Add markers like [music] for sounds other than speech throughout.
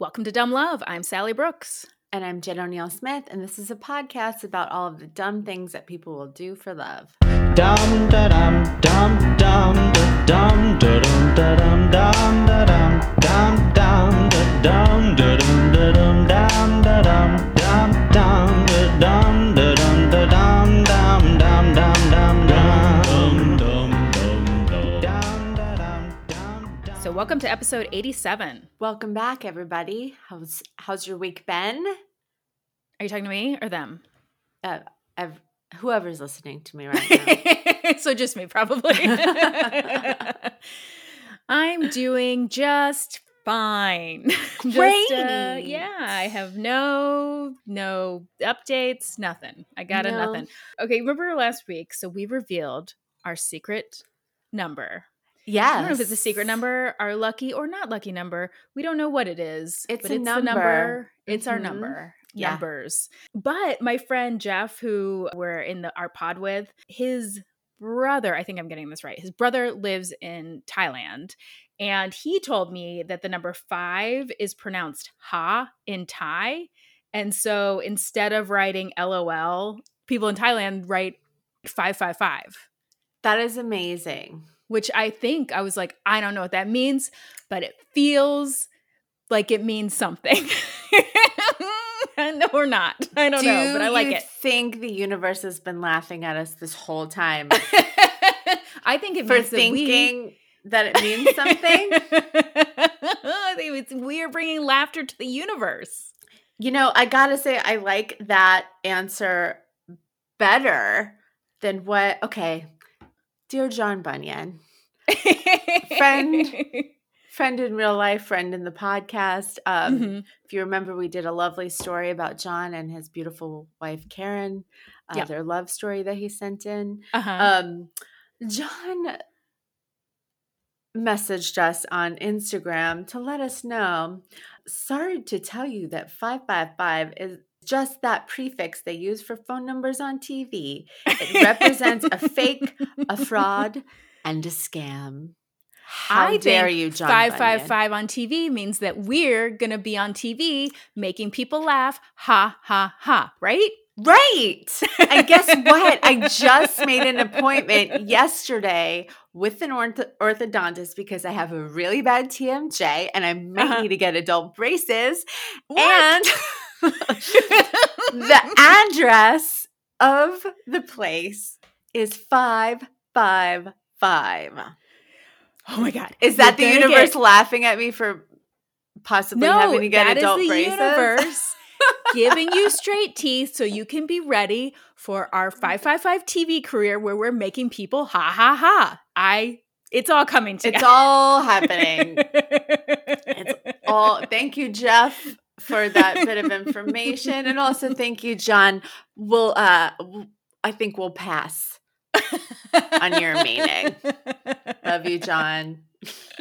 Welcome to Dumb Love. I'm Sally Brooks. And I'm Jen O'Neill Smith, and this is a podcast about all of the dumb things that people will do for love. Dum da dum dum dum da dum da dum da dum dum da dum dum dum da dum da dum da dum dum da dum dum welcome to episode 87. Welcome back, everybody. How's how's your week been? Are you talking to me or them? Uh, ev- whoever's listening to me right now. [laughs] so just me, probably. [laughs] I'm doing just fine. Great. Just, uh, yeah, I have no no updates, nothing. I got a nothing. Okay, remember last week? So we revealed our secret number. Yeah. I don't know if it's a secret number, our lucky or not lucky number. We don't know what it is. It's but a it's number. number. It's our Mhm. number. Yeah. Numbers. But my friend Jeff, who we're in the our pod with, his brother, I think I'm getting this right. His brother lives in Thailand. And he told me that the number five is pronounced ha in Thai. And so instead of writing LOL, people in Thailand write 555 That is amazing. Which I think I was like, I don't know what that means, but it feels like it means something. [laughs] no, or not. I don't Do know, but I like you it. think the universe has been laughing at us this whole time [laughs] I think it for means that we- thinking that it means something? [laughs] I think it's we are bringing laughter to the universe. You know, I gotta say, I like that answer better than what. Okay, dear John Bunyan, Friend. [laughs] friend in real life, friend in the podcast. Um, Mhm. If you remember, we did a lovely story about John and his beautiful wife Karen, uh, Yeah. their love story that he sent in. Uh-huh. Um, John messaged us on Instagram to let us know. Sorry to tell you that 555 is just that prefix they use for phone numbers on TV. It represents a fake, a [laughs] fraud, and a scam. How I dare you, John? Five five five on TV means that we're gonna be on TV making people laugh. Ha ha ha! Right? Right. And guess what? I just [laughs] made an appointment yesterday with an ortho- orthodontist because I have a really bad TMJ and I might Uh-huh. need to get adult braces. What? And the address of the place is 555. Oh my god! Is that the You're gonna universe get- laughing at me for possibly No, having to get that is adult the braces? universe [laughs] giving you straight teeth so you can be ready for our five five five TV career where we're making people ha ha ha. I. It's all coming together. It's all happening. it's all thank you jeff [laughs] for that bit of [laughs] information and also thank you john we'll uh i think we'll pass on your meaning. [laughs] love you john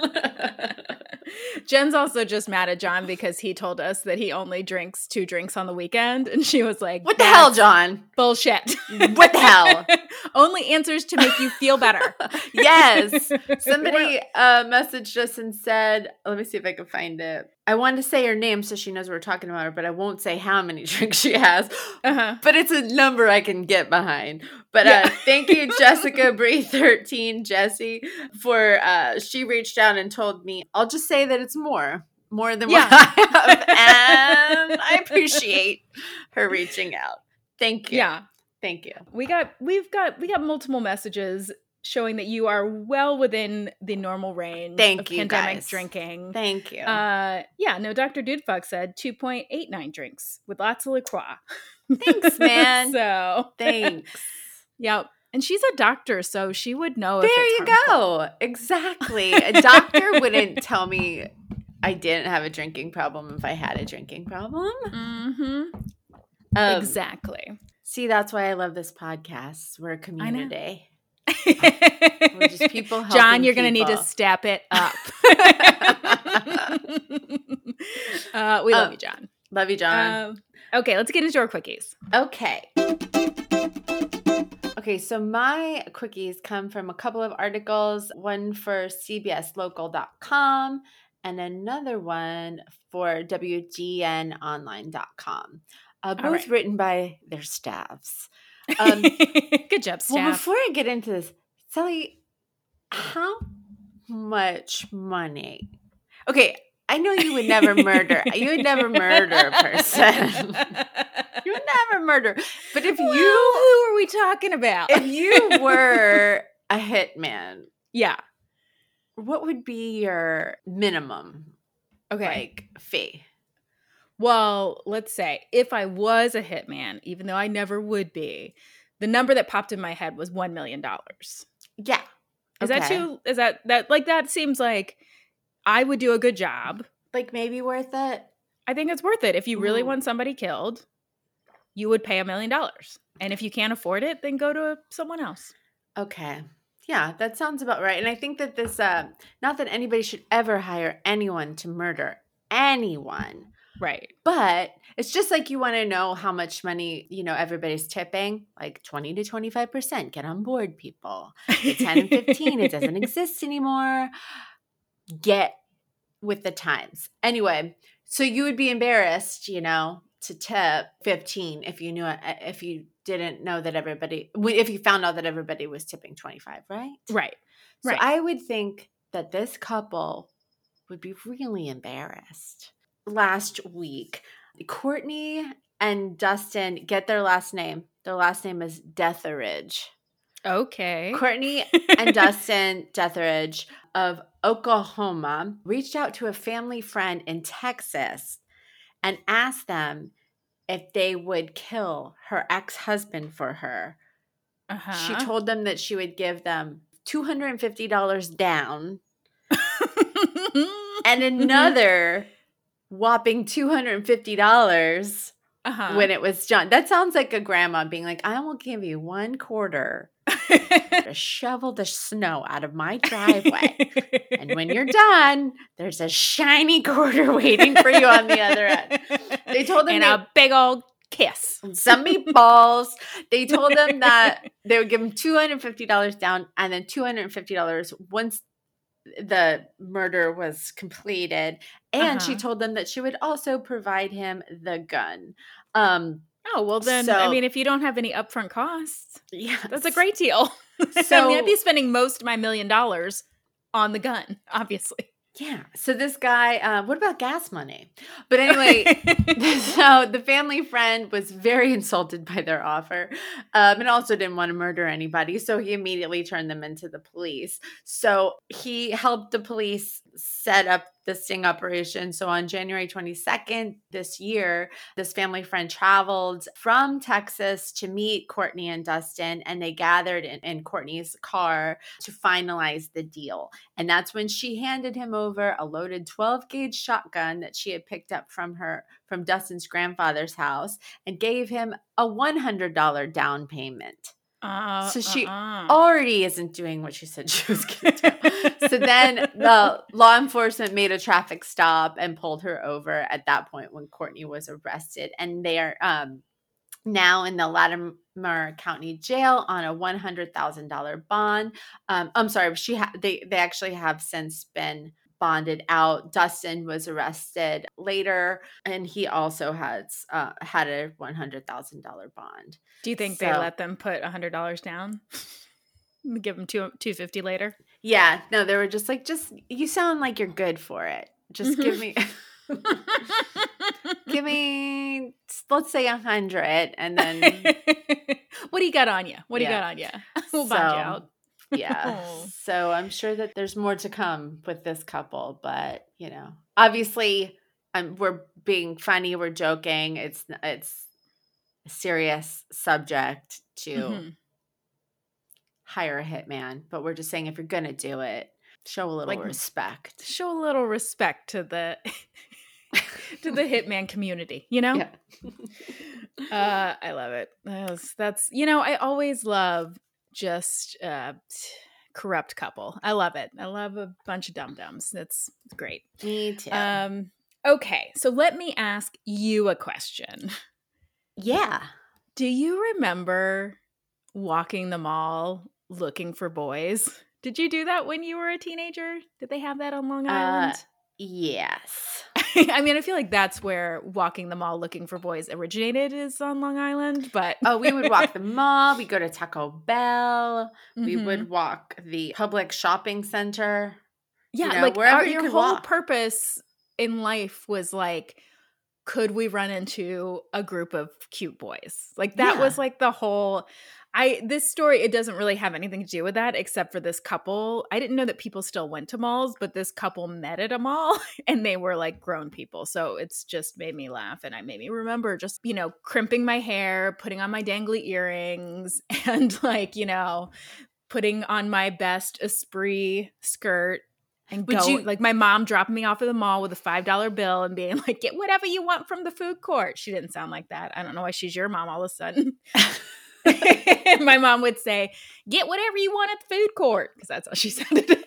[laughs] Jen's also just mad at John because he told us that he only drinks two drinks on the weekend, and she was like, what the hell john Bullshit. what the hell [laughs] only answers to make you feel better." [laughs] yes [laughs] somebody uh messaged us and said let me see if i can find it i wanted to say her name so she knows we're talking about her but i won't say how many drinks she has Uh-huh. but it's a number I can get behind. But uh, thank you, Jessica Bree thirteen Jesse, for uh, she reached out and told me. I'll just say that it's more, more than Yeah. what I [laughs] have, and I appreciate her reaching out. Thank you. Yeah. thank you. we got we've got we got multiple messages showing that you are well within the normal range Thank of you, pandemic guys. drinking. Thank you. Uh yeah, no, Dr. Dudefuck said 2.89 drinks with lots of LaCroix. Thanks, [laughs] man. so Thanks. [laughs] yeah. And she's a doctor, so she would know if There you harmful. go. Exactly. A doctor wouldn't tell me I didn't have a drinking problem if I had a drinking problem. Mm-hmm. Um, exactly. See, that's why I love this podcast. We're a community. [laughs] We're just people John, you're gonna need to step it [laughs] up. [laughs] uh, we love Um, you, John. Love you, John. Um, okay, let's get into our quickies. okay. Okay, so my quickies come from a couple of articles, one for CBSLocal.com and another one for WGNonline.com. Uh, both right. written by their staffs. Um, [laughs] Good job, staff. well, before I get into this, Sally, how much money? Okay, I know you would never murder. You would never murder a person. [laughs] [laughs] you would never murder. But if Well, you who are we talking about? if you were [laughs] a hitman, yeah. what would be your minimum Okay. like fee? Well, let's say if I was a hitman, even though I never would be, the number that popped in my head was $1 million. Yeah. Is Yeah. that Okay. too? Is that, that, like, that seems like I would do a good job. Like maybe worth it? I think it's worth it. If you really want somebody killed, you would pay a million dollars. And if you can't afford it, then go to someone else. Okay. Yeah, that sounds about right. And I think that this uh not that anybody should ever hire anyone to murder anyone, Right. but it's just like you want to know how much money, you know, everybody's tipping, like 20 to 25%. Get on board, people. The 10 and 15, it doesn't [laughs] exist anymore. Get with the times. Anyway, so you would be embarrassed, you know, to tip 15 if you knew uh, if you didn't know that everybody if you found out that everybody was tipping 25, right? Right. So Right. I would think that this couple would be really embarrassed. Last week, Courtney and Dustin get their last name. Their last name is Deatheridge. Okay. Courtney [laughs] and Dustin Deatheridge of Oklahoma reached out to a family friend in Texas and asked them if they would kill her ex husband for her. Uh-huh. She told them that she would give them $250 down [laughs] and another whopping $250 uh-huh. when it was done. That sounds like a grandma being like, I will give you one quarter [laughs] to shovel the snow out of my driveway. and when you're done, there's a shiny quarter [laughs] waiting for you on the other end. They told them and they- a big old kiss. Some meatballs. They told them that [laughs] they would give him $250 down and then $250 once the murder was completed. And she Uh-huh. told them that she would also provide him the gun. Um, Oh well, then I mean, if you don't have any upfront costs, yeah, that's a great deal. [laughs] I So- mean, I'd be spending most of my million dollars on the gun, obviously. Yeah. So this guy, uh, what about gas money? But anyway, [laughs] [laughs] so the family friend was very insulted by their offer um, and also didn't want to murder anybody. So he immediately turned them into the police. So he helped the police set up the sting operation. So on January 22nd this year, this family friend traveled from Texas to meet Courtney and Dustin, and they gathered in, in Courtney's car to finalize the deal. And that's when she handed him over a loaded 12 gauge shotgun that she had picked up from her from Dustin's grandfather's house and gave him a $100 down payment. Uh, So she uh-uh. Already isn't doing what she said she was going to do. so then the law enforcement made a traffic stop and pulled her over at that point when Courtney was arrested. And they are um, now in the Latimer County Jail on a one hundred thousand dollar bond. Um, I'm sorry, she ha- they they actually have since been bonded out. Dustin was arrested later, and he also has uh, had a one hundred thousand dollar bond. Do you think they let them put a hundred dollars down? [laughs] Give them two two fifty later. Yeah, no, they were just like, just you sound like you're good for it. Just give me, [laughs] give me, let's say a hundred, and then [laughs] what do you got on you? What do you got on you? We'll bond you out. Yeah. Oh. So I'm sure that there's more to come with this couple, but you know, obviously, um, we're being funny, we're joking. It's it's a serious subject to Mhm. hire a hitman, but we're just saying if you're gonna do it, show a little Like, respect. Show a little respect to the [laughs] to the [laughs] hitman community. You know. Yeah. [laughs] Uh, I love it. That's, that's you know, I always love just uh, corrupt couple. I love it. I love a bunch of dum dums. That's great. Me too. Um, okay, so let me ask you a question. yeah. Do you remember walking the mall looking for boys? Did you do that when you were a teenager? Did they have that on Long Uh, Island? Yes. [laughs] I mean, I feel like that's where walking the mall looking for boys originated is on Long Island, but Oh, we would walk the [laughs] mall. We go to Taco Bell. We Mhm. would walk the public shopping center. yeah, know, like wherever our, you your whole walk. purpose in life was like could we run into a group of cute boys? Like that Yeah. was like the whole I this story it doesn't really have anything to do with that except for this couple. I didn't know that people still went to malls, but this couple met at a mall [laughs] and they were like grown people. So it's just made me laugh and I made me remember just, you know, crimping my hair, putting on my dangly earrings [laughs] and like, you know, putting on my best esprit skirt and Would go you- like my mom dropping me off at the mall with a five dollar bill and being like, get whatever you want from the food court. She didn't sound like that. I don't know why she's your mom all of a sudden. [laughs] [laughs] my mom would say, "Get whatever you want at the food court," because that's how she [laughs] sounded.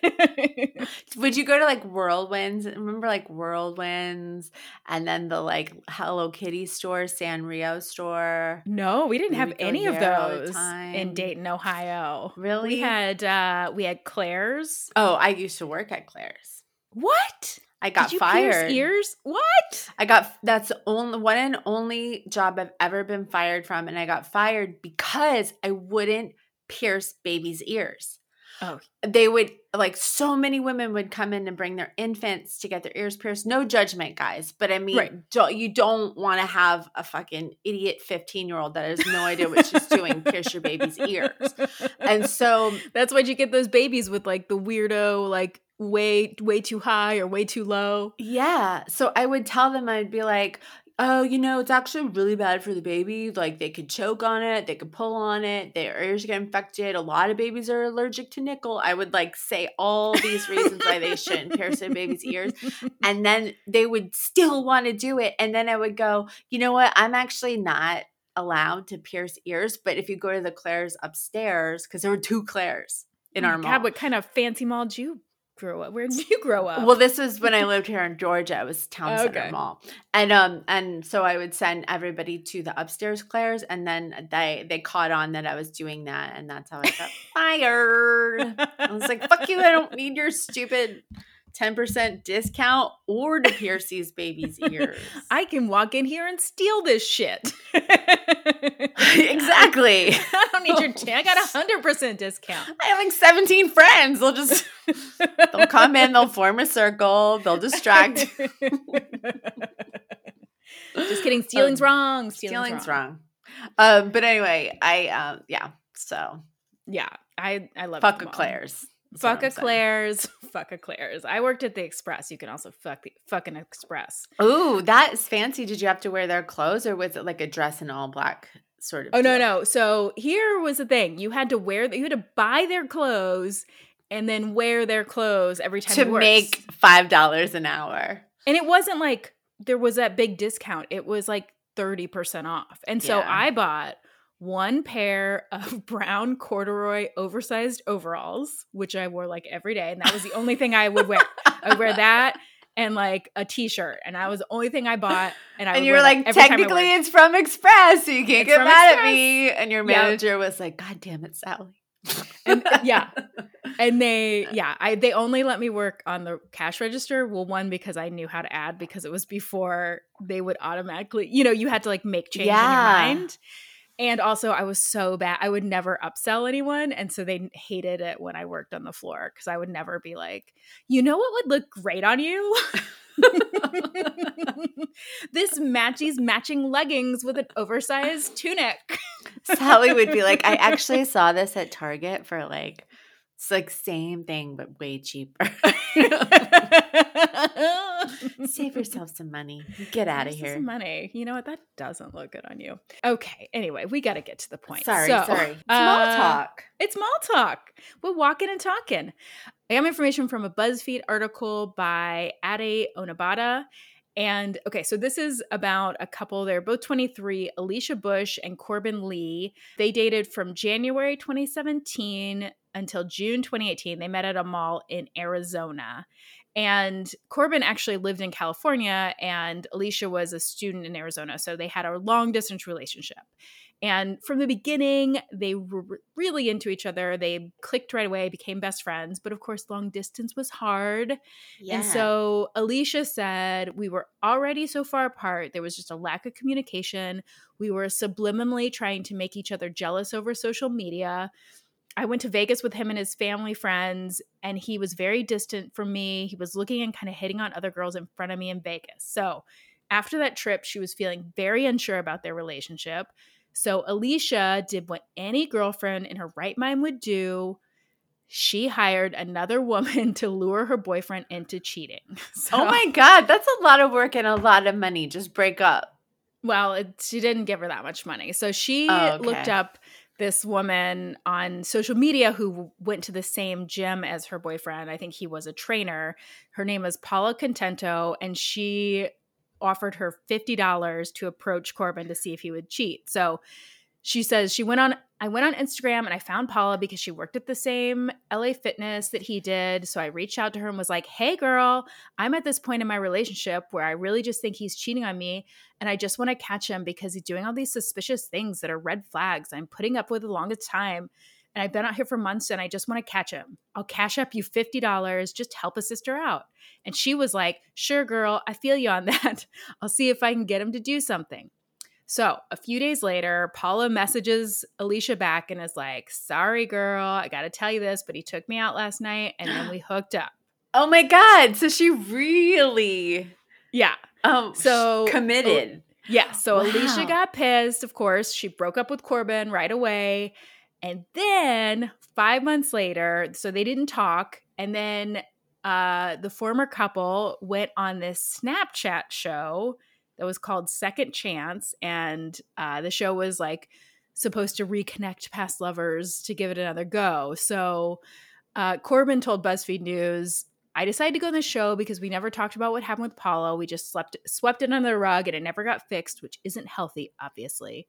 Would you go to like Whirlwinds? Remember like Whirlwinds and then the like Hello Kitty store, Sanrio store? no, we didn't have any of there all the those in. Dayton, Ohio. Really? We had uh we had Claire's. Oh, I used to work at Claire's. What? I got fired. pierce ears? What? I got that's the only one and only job I've ever been fired from, and I got fired because I wouldn't pierce babies' ears. Oh. They would like so many women would come in and bring their infants to get their ears pierced. No judgment, guys, but I mean, Right. don't, you don't want to have a fucking idiot fifteen year old that has no idea what she's doing pierce your baby's ears. And so [laughs] that's why'd you get those babies with like the weirdo, like way way too high or way too low. Yeah. So I would tell them, I'd be like, oh, you know, it's actually really bad for the baby. Like they could choke on it, they could pull on it, their ears get infected. A lot of babies are allergic to nickel. I would like say all these reasons why they shouldn't pierce their baby's ears. [laughs] And then they would still want to do it. And then I would go, you know what? I'm actually not allowed to pierce ears. But if you go to the Claire's upstairs, because there were two Claire's in Oh our my mall. What kind of fancy mall did you grow up? Where did you grow up? Well, this was when I lived here in Georgia. It was Town Center Okay. Mall, and um, and so I would send everybody to the upstairs Claire's, and then they they caught on that I was doing that, and that's how I got [laughs] fired. I was like, "Fuck you! I don't need your stupid ten percent discount or to pierce these babies' [laughs] ears." I can walk in here and steal this shit. [laughs] exactly. [laughs] I don't need your. T- I got a hundred percent discount. I have like seventeen friends. They'll just they'll come in, they'll form a circle, they'll distract. Just kidding. Stealing's Um, wrong. Stealing's, Stealing's wrong. wrong. Um, but anyway, I um yeah. So Yeah, I I love fuck them. Claire's. That's Fuck a. Claire's. [laughs] Fuck a Claire's. I worked at the Express. You can also fuck the fucking Express. Ooh, that is fancy. Did you have to wear their clothes or was it like a dress in all black sort of? Oh no deal? no. So here was the thing: you had to wear. You had to buy their clothes and then wear their clothes every time To make five dollars an hour. And it wasn't like there was that big discount. It was like 30% off. And so Yeah. I bought one pair of [laughs] brown corduroy oversized overalls, which I wore like every day. And that was the only thing I would wear. I would wear [laughs] that and like a t-shirt. And that was the only thing I bought. And I And you were like, every time I technically it's from Express, so you can't It's get mad Express. at me. And your Yep. manager was like, God damn it, Sally. And- yeah. [laughs] and they yeah i they only let me work on the cash register well one because i knew how to add because it was before they would automatically you know you had to like make change Yeah. in your mind and also i was so bad i would never upsell anyone and so they hated it when i worked on the floor because i would never be like you know what would look great on you? [laughs] This matches matching leggings with an oversized tunic. Sally would be like, I [laughs] actually saw this at Target for like it's like same thing but way cheaper. [laughs] Save yourself some money. Get out of here. Some money. You know what? That doesn't look good on you. Okay. Anyway, we got to get to the point. Sorry, So, sorry. Small uh, talk. It's mall talk. We're walking and talking. I have information from a BuzzFeed article by Ade Onibada. And okay, so this is about a couple. They're both 23, Alicia Bush and Corbin Lee. They dated from January 2017 until June 2018. They met at a mall in Arizona. And Corbin actually lived in California, and Alicia was a student in Arizona. So they had a long distance relationship. And from the beginning, they were really into each other. They clicked right away, became best friends. But of course, long distance was hard. Yeah. And so Alicia said, We were already so far apart. There was just a lack of communication. We were subliminally trying to make each other jealous over social media. I went to Vegas with him and his family friends, and he was very distant from me. He was looking and kind of hitting on other girls in front of me in Vegas. So after that trip, she was feeling very unsure about their relationship. So Alicia did what any girlfriend in her right mind would do. She hired another [laughs] woman to lure her boyfriend into cheating. [laughs] So, oh my God, that's a lot of work and a lot of money. Just break up. Well, it, she didn't give her that much money. So she oh, okay. looked up this woman on social media who went to the same gym as her boyfriend. I think he was a trainer. Her name was Paula Contento, and she offered her $50 to approach Corbin to see if he would cheat. So she says she went on I went on Instagram and I found Paula because she worked at the same LA Fitness that he did. So I reached out to her and was like, "Hey girl, I'm at this point in my relationship where I really just think he's cheating on me and I just want to catch him because he's doing all these suspicious things that are red flags I'm putting up with the longest time." and I've been out here for months and I just want to catch him. I'll cash up you $50. Just help a sister out. And she was like, Sure, girl, I feel you on [laughs] that. I'll see if I can get him to do something. So a few days later, Paula messages Alicia back and is like, Sorry, girl, I got to tell you this, but he took me out last night and then we [gasps] hooked up. Oh my God. So she really. Yeah. Um, so committed. yeah. So wow. Alicia got pissed, of course. She broke up with Corbin right away. And then five months later, so they didn't talk. And then uh, the former couple went on this Snapchat show that was called Second Chance. And uh, the show was like supposed to reconnect past lovers to give it another go. So uh, Corbin told BuzzFeed News, I decided to go on the show because we never talked about what happened with Paula. We just slept, swept it under the rug and it never got fixed, which isn't healthy, obviously.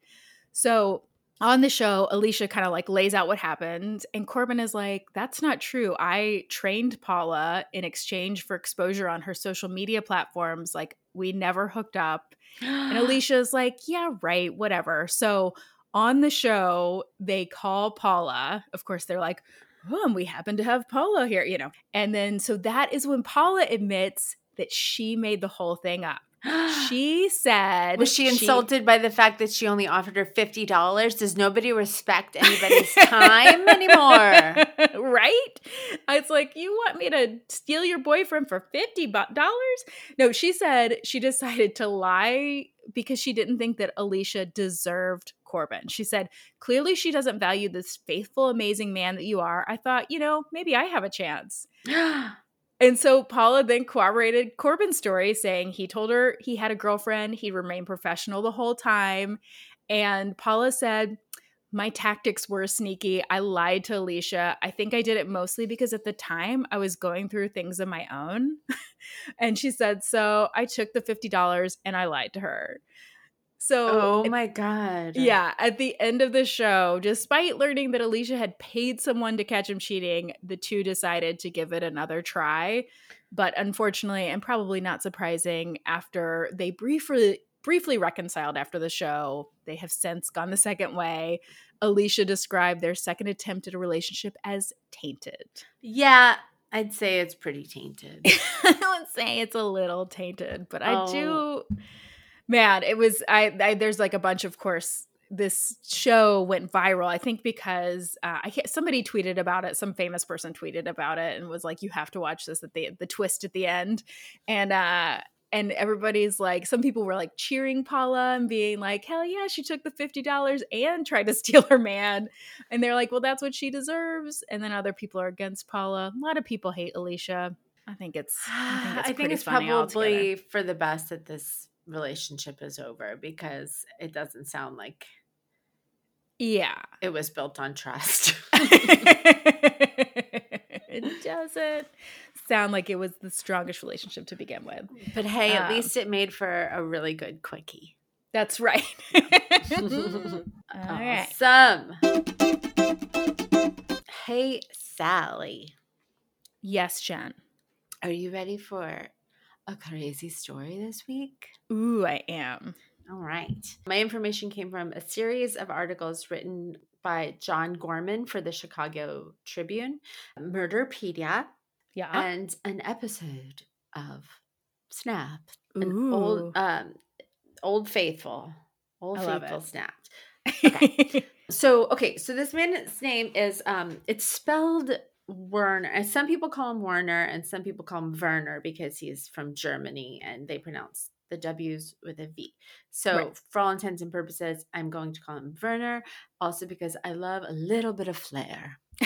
So on the show, Alicia kind of like lays out what happened, and Corbin is like, That's not true. I trained Paula in exchange for exposure on her social media platforms. Like, we never hooked up. and [gasps] Alicia's like, Yeah, right, whatever. So on the show, they call Paula. Of course, they're like, Oh, and we happen to have Paula here, you know. And then so that is when Paula admits that she made the whole thing up [gasps] she said was she insulted she, by the fact that she only offered her $50 does nobody respect anybody's time [laughs] anymore? Right? It's like you want me to steal your boyfriend for $50 no she said she decided to lie because she didn't think that alicia deserved corbin. She said clearly she doesn't value this faithful amazing man that you are. I thought you know maybe i have a chance [gasps] [gasps] And so Paula then corroborated Corbin's story, saying he told her he had a girlfriend, he remained professional the whole time. And Paula said, My tactics were sneaky. I lied to Alicia. I think I did it mostly because at the time I was going through things of my own. [laughs] and she said, So I took the $50 and I lied to her. So, oh my God. Yeah. At the end of the show, despite learning that Alicia had paid someone to catch him cheating, the two decided to give it another try. But unfortunately, and probably not surprising, after they briefly briefly reconciled after the show, they have since gone the second way. Alicia described their second attempt at a relationship as tainted. Yeah, I'd say it's pretty tainted. [laughs] I would say it's a little tainted, but oh. I do man it was I, I, there's like a bunch of course this show went viral i think because uh, i somebody tweeted about it some famous person tweeted about it and was like you have to watch this at the the twist at the end. And uh and everybody's like some people were like cheering paula and being like hell yeah she took the $50 and tried to [laughs] steal her man. And they're like well that's what she deserves. And then other people are against paula. A lot of people hate alicia. I think it's i think it's, [sighs] I think it's probably altogether. for the best at this relationship is over because it doesn't sound like yeah. it was built on trust. [laughs] It doesn't sound like it was the strongest relationship to begin with. But hey at um, least it made for a really good quickie. That's right. [laughs] Awesome. Hey sally. Yes jen. Are you ready for a crazy story this week? Ooh, I am. All right. My information came from a series of articles written by John Gorman for the Chicago Tribune, Murderpedia, Yeah. and an episode of Snap, an old um, old faithful, old I faithful it. snapped. [laughs] okay. So okay, so this man's name is um, it's spelled Werner. And some people call him Werner, and some people call him Werner because he's from Germany and they pronounce the W's with a V. So, Right. for all intents and purposes, I'm going to call him Werner, also because I love a little bit of flair. [laughs]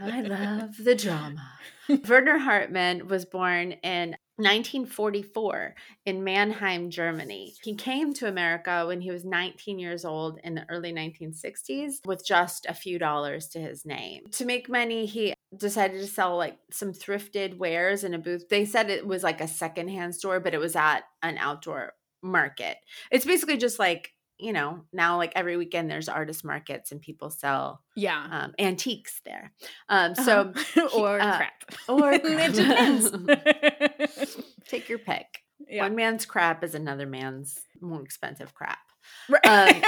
I love the drama. Werner Hartmann was born in 1944 in Mannheim, Germany. He came to America when he was 19 years old in the early 1960s with just a few dollars to his name. To make money, he decided to sell like some thrifted wares in a booth. They said it was like a secondhand store, but it was at an outdoor market. It's basically just like, you know, now like every weekend there's artist markets and people sell yeah. um, antiques there. Um, so [laughs] Uh-huh. or uh, crap. or [laughs] it depends. [laughs] take your pick. yeah. One man's crap is another man's more expensive crap. Right.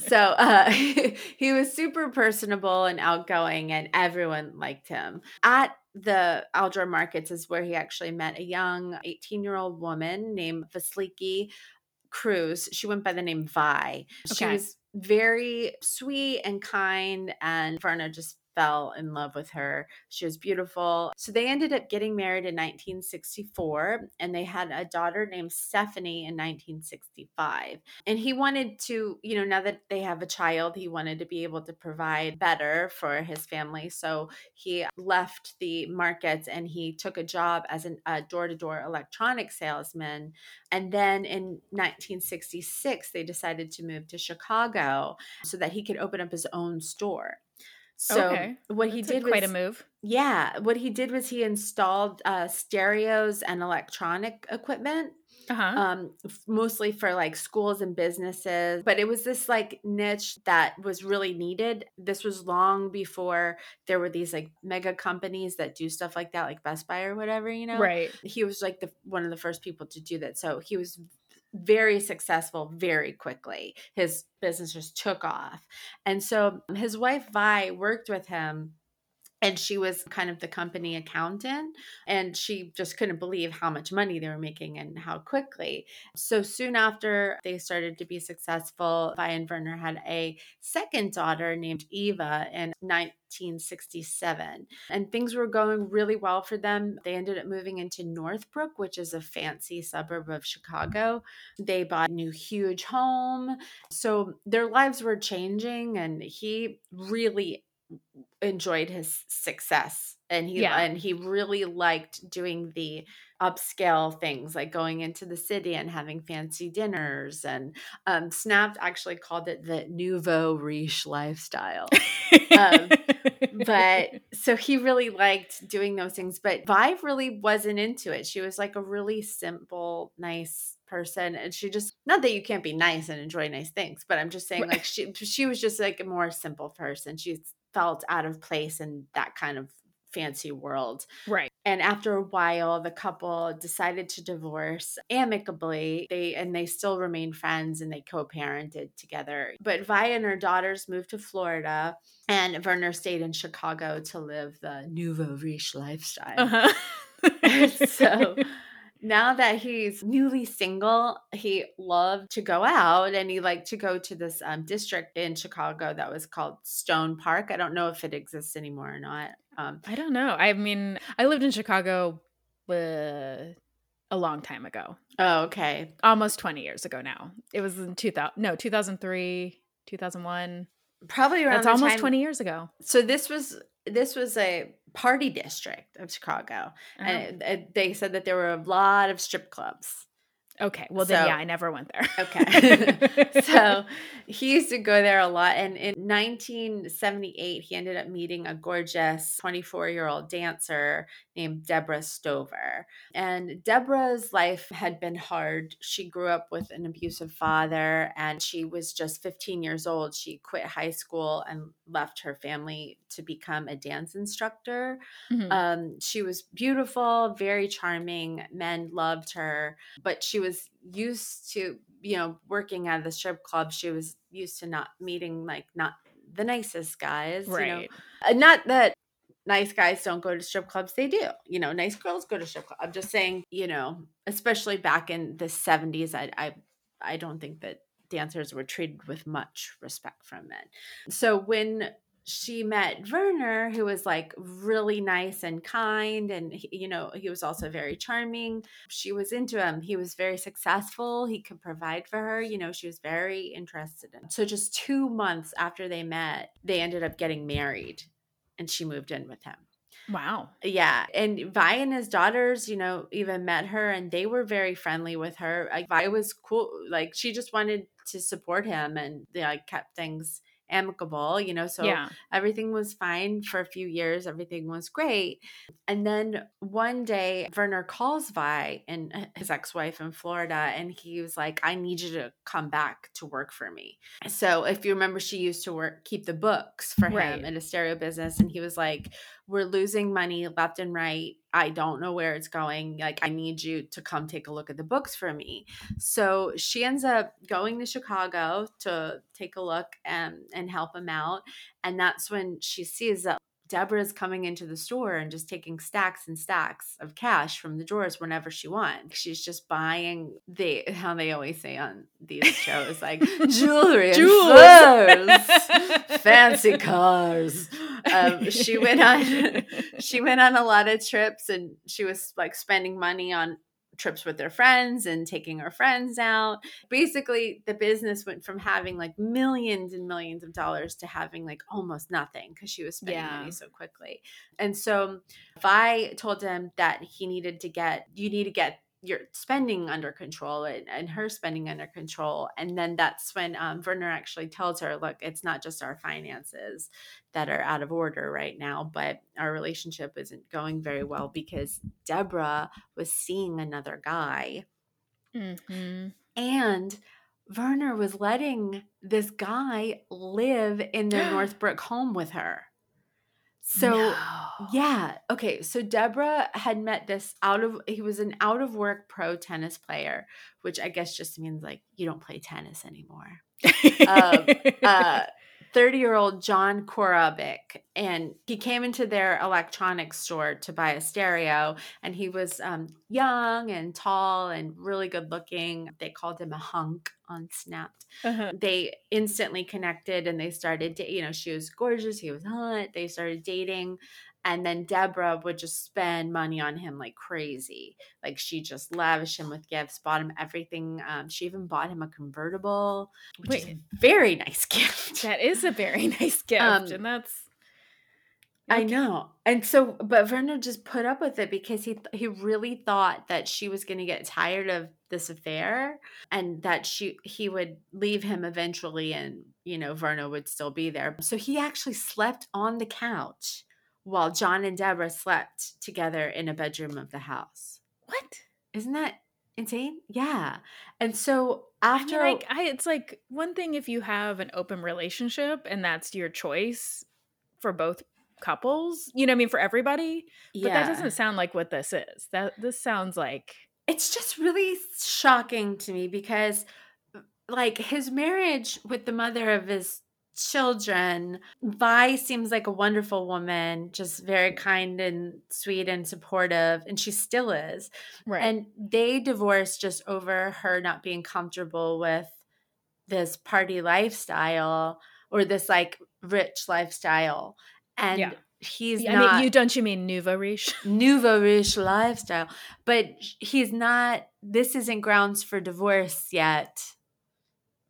So uh, he was super personable and outgoing, and everyone liked him. At the outdoor markets is where he actually met a young 18 year old woman named Vasiliki Cruz. She went by the name Vi. She was very sweet and kind, and Verna just fell in love with her. She was beautiful. So they ended up getting married in 1964, and they had a daughter named Stephanie in 1965. And he wanted to, you know, now that they have a child, he wanted to be able to provide better for his family. So he left the markets and he took a job as a door to door electronic salesman. And then in 1966, they decided to move to Chicago so that he could open up his own store. So Okay. what he That's a- did quite was a move. yeah, what he did was he installed uh, stereos and electronic equipment Uh-huh. um f- mostly for like schools and businesses but it was this like niche that was really needed this was long before there were these like mega companies that do stuff like that like best buy or whatever you know right. he was like the one of the first people to do that so he was very successful very quickly. His business just took off. And so his wife vi worked with him and she was kind of the company accountant and she just couldn't believe how much money they were making and how quickly. So soon after they started to be successful vi and werner had a second daughter named eva in 1967 and things were going really well for them. They ended up moving into northbrook which is a fancy suburb of chicago. They bought a new huge home. So their lives were changing and he really enjoyed his success and he Yeah. and he really liked doing the upscale things like going into the city and having fancy dinners and um snapped actually called it the nouveau riche lifestyle. Um, but [laughs] so he really liked doing those things but vive really wasn't into it. She was like a really simple nice person and she just not that you can't be nice and enjoy nice things but i'm just saying like she she was just like a more simple person. She felt out of place in that kind of fancy world right. and after a while the couple decided to divorce amicably they and they still remain friends and they co-parented together but vi and her daughters moved to florida and werner stayed in chicago to live the nouveau riche lifestyle Uh-huh. [laughs] so [laughs] now that he's newly single, he loved to go out and he liked to go to this um, district in Chicago that was called Stone Park. I don't know if it exists anymore or not. Um, I don't know. I mean, I lived in Chicago uh, a long time ago. oh, okay. Almost 20 years ago now. It was in 2000 no, 2003, 2001. Probably around That's almost time- 20 years ago. So this was this was a party district of Chicago, and oh. it, it- they said that there were a lot of strip clubs. Okay. Well, then, So- yeah, I never went there. Okay. [laughs] [laughs] so he used to go there a lot. And in 1978, he ended up meeting a gorgeous 24 year old dancer named Deborah Stover. And Deborah's life had been hard. She grew up with an abusive father and she was just 15 years old. She quit high school and left her family to become a dance instructor. Mm-hmm. Um, she was beautiful, very charming. Men loved her, but she was used to, you know, working at the strip club. She was used to not meeting like not the nicest guys. Right. You know? Not that nice guys don't go to strip clubs. They do. You know, nice girls go to strip clubs. I'm just saying, you know, especially back in the 70s, I I I don't think that dancers were treated with much respect from men. So when she met Werner, who was like really nice and kind, and he, you know he was also very charming. She was into him. He was very successful. He could provide for her. You know, she was very interested in. him. So just two months after they met, they ended up getting married, and she moved in with him. Wow. Yeah. And Vi and his daughters, you know, even met her and they were very friendly with her. Like Vi was cool. Like she just wanted to support him and they like kept things amicable, you know, so yeah. everything was fine for a few years. Everything was great. And then one day, Werner calls Vi and uh, his ex wife in Florida, and he was like, I need you to come back to work for me. So if you remember, she used to work, keep the books for right. him in a stereo business. And he was like, We're losing money left and right. I don't know where it's going. Like, I need you to come take a look at the books for me. So she ends up going to Chicago to take a look and, and help him out. And that's when she sees that Deborah's coming into the store and just taking stacks and stacks of cash from the drawers whenever she wants. She's just buying the how they always say on these shows like [laughs] jewelry, jewels, fancy cars. Um, she went on [laughs] she went on a lot of trips and she was like spending money on trips with their friends and taking our friends out. Basically, the business went from having like millions and millions of dollars to having like almost nothing because she was spending yeah. money so quickly. And so if I told him that he needed to get, you need to get your spending under control and, and her spending under control. And then that's when um, Werner actually tells her, look, it's not just our finances that are out of order right now, but our relationship isn't going very well because Deborah was seeing another guy. Mm-hmm. And Werner was letting this guy live in their [gasps] Northbrook home with her. So no. yeah, okay. So Deborah had met this out of he was an out of work pro tennis player, which I guess just means like you don't play tennis anymore. [laughs] um, uh, 30 year old John Korobik, and he came into their electronics store to buy a stereo. And he was um, young and tall and really good looking. They called him a hunk on Snapped. Uh-huh. They instantly connected and they started, to, you know, she was gorgeous, he was hot. They started dating. And then Deborah would just spend money on him like crazy. Like she just lavished him with gifts, bought him everything. Um, she even bought him a convertible, which Wait, is a very nice [laughs] gift. That is a very [laughs] nice gift. Um, and that's I know. And so but Werner just put up with it because he he really thought that she was going to get tired of this affair and that she he would leave him eventually and you know Werner would still be there. So he actually slept on the couch while John and Deborah slept together in a bedroom of the house. What? Isn't that insane? Yeah. And so after I mean, like I it's like one thing if you have an open relationship and that's your choice for both couples, you know I mean for everybody, but yeah. that doesn't sound like what this is. That this sounds like it's just really shocking to me because like his marriage with the mother of his children. Vi seems like a wonderful woman, just very kind and sweet and supportive, and she still is. Right. And they divorced just over her not being comfortable with this party lifestyle or this like rich lifestyle. And yeah. he's yeah, not. I mean, you don't you mean nouveau riche? [laughs] nouveau riche lifestyle, but he's not. This isn't grounds for divorce yet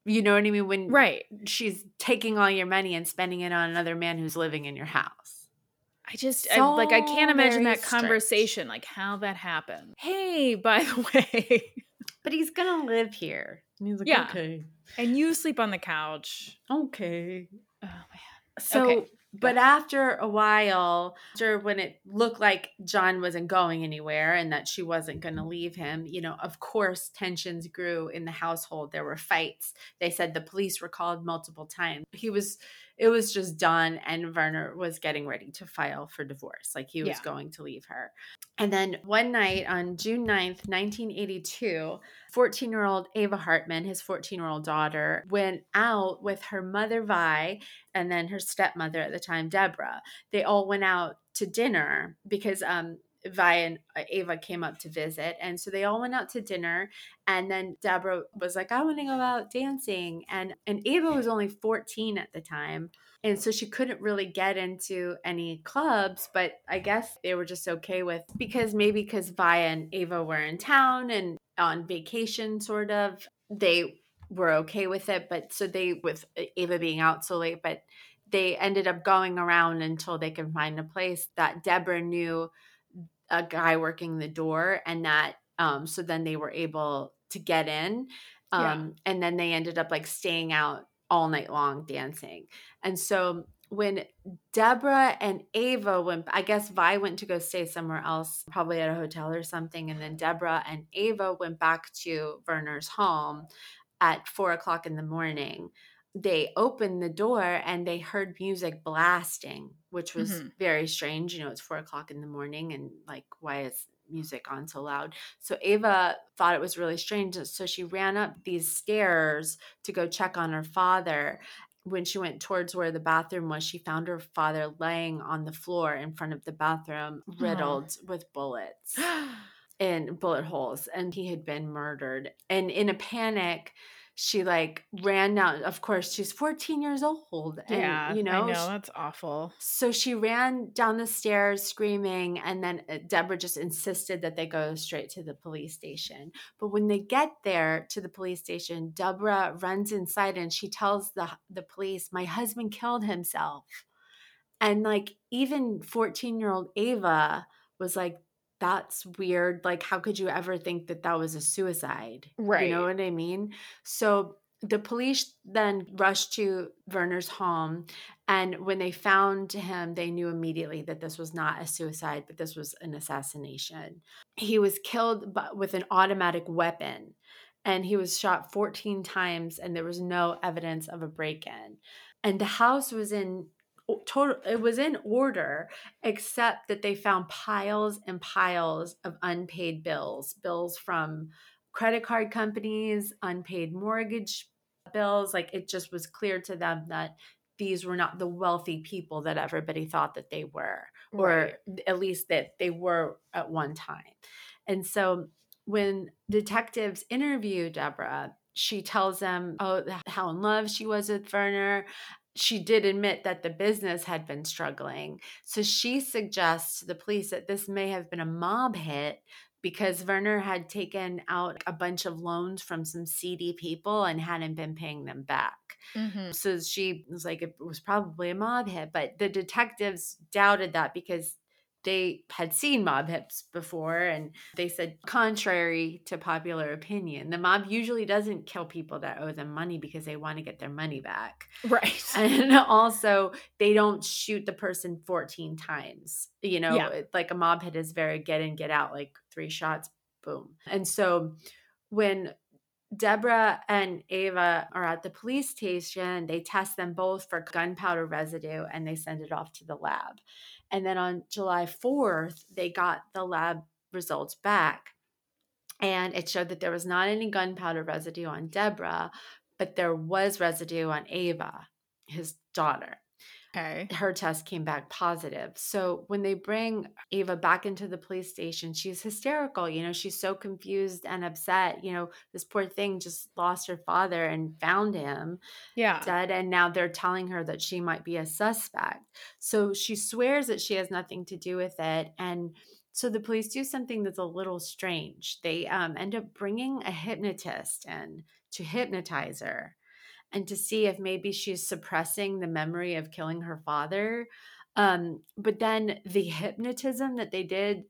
you know what I mean? When right. she's taking all your money and spending it on another man who's living in your house. I just so I, like I can't imagine that conversation, like how that happened. Hey, by the [laughs] way, but he's gonna live here. And he's like, yeah. okay. And you sleep on the couch. Okay. Oh man. So okay. But after a while, after when it looked like John wasn't going anywhere and that she wasn't going to mm. leave him, you know, of course, tensions grew in the household. There were fights. They said the police were called multiple times. He was it was just done and Werner was getting ready to file for divorce. Like he was Yeah. going to leave her. And then one night on June 9th, 1982, 14 year old Ava Hartmann, his 14 year old daughter, went out with her mother, Vi, and then her stepmother at the time, Deborah. They all went out to dinner because um, Vi and uh, Ava came up to visit. And so they all went out to dinner. And then Deborah was like, I want to go out dancing. And, and Ava was only 14 at the time. And so she couldn't really get into any clubs, but I guess they were just okay with because maybe because Vi and Ava were in town and on vacation, sort of, they were okay with it. But so they, with Ava being out so late, but they ended up going around until they could find a place that Deborah knew a guy working the door and that um so then they were able to get in um Yeah. and then they ended up like staying out all night long dancing and so when Deborah and Ava went, I guess Vi went to go stay somewhere else, probably at a hotel or something. And then Deborah and Ava went back to Werner's home at four o'clock in the morning. They opened the door and they heard music blasting, which was Mhm. very strange. You know, it's four o'clock in the morning and like, why is music on so loud? So Ava thought it was really strange. So she ran up these stairs to go check on her father when she went towards where the bathroom was, she found her father laying on the floor in front of the bathroom, riddled with bullets [gasps] and bullet holes, and he had been murdered. And in a panic, she like ran down. Of course, she's 14 years old. And, yeah. you know, I know she- that's awful. so she ran down the stairs screaming, and then uh, Deborah just insisted that they go straight to the police station. But when they get there to the police station, Deborah runs inside and she tells the the police, "My husband killed himself." And like even 14-year-old Ava was like, "That's weird. Like how could you ever think that that was a suicide?" Right. You know what I mean? So the police then rushed to Werner's home and when they found him, they knew immediately that this was not a suicide, but this was an assassination. He was killed with an automatic weapon and he was shot 14 times, and there was no evidence of a break in. And the house was in total it was in order except that they found piles and piles of unpaid bills bills from credit card companies unpaid mortgage bills like it just was clear to them that these were not the wealthy people that everybody thought that they were or at least that they were at one time. And so when detectives interview deborah she tells them oh how in love she was with werner she did admit that the business had been struggling so she suggests to the police that this may have been a mob hit because Werner had taken out a bunch of loans from some seedy people and hadn't been paying them back. Mhm. So she was like, it was probably a mob hit. But the detectives doubted that because they had seen mob hits before and they said, contrary to popular opinion, the mob usually doesn't kill people that owe them money because they want to get their money back. [laughs] Right. And also, they don't shoot the person 14 times. You know, Yeah. like a mob hit is very get in, get out, like three shots, boom. And so when Deborah and Ava are at the police station, they test them both for gunpowder residue and they send it off to the lab. And then on July 4th, they got the lab results back. And it showed that there was not any gunpowder residue on Deborah, but there was residue on Ava, his daughter. Okay. Her test came back positive. So when they bring Ava back into the police station, she's hysterical. You know, she's so confused and upset. You know, this poor thing just lost her father and found him Yeah. dead. And now they're telling her that she might be a suspect. So she swears that she has nothing to do with it. And so the police do something that's a little strange. They um, end up bringing a hypnotist in to hypnotize her and to see if maybe she's suppressing the memory of killing her father. Um, but then the hypnotism that they did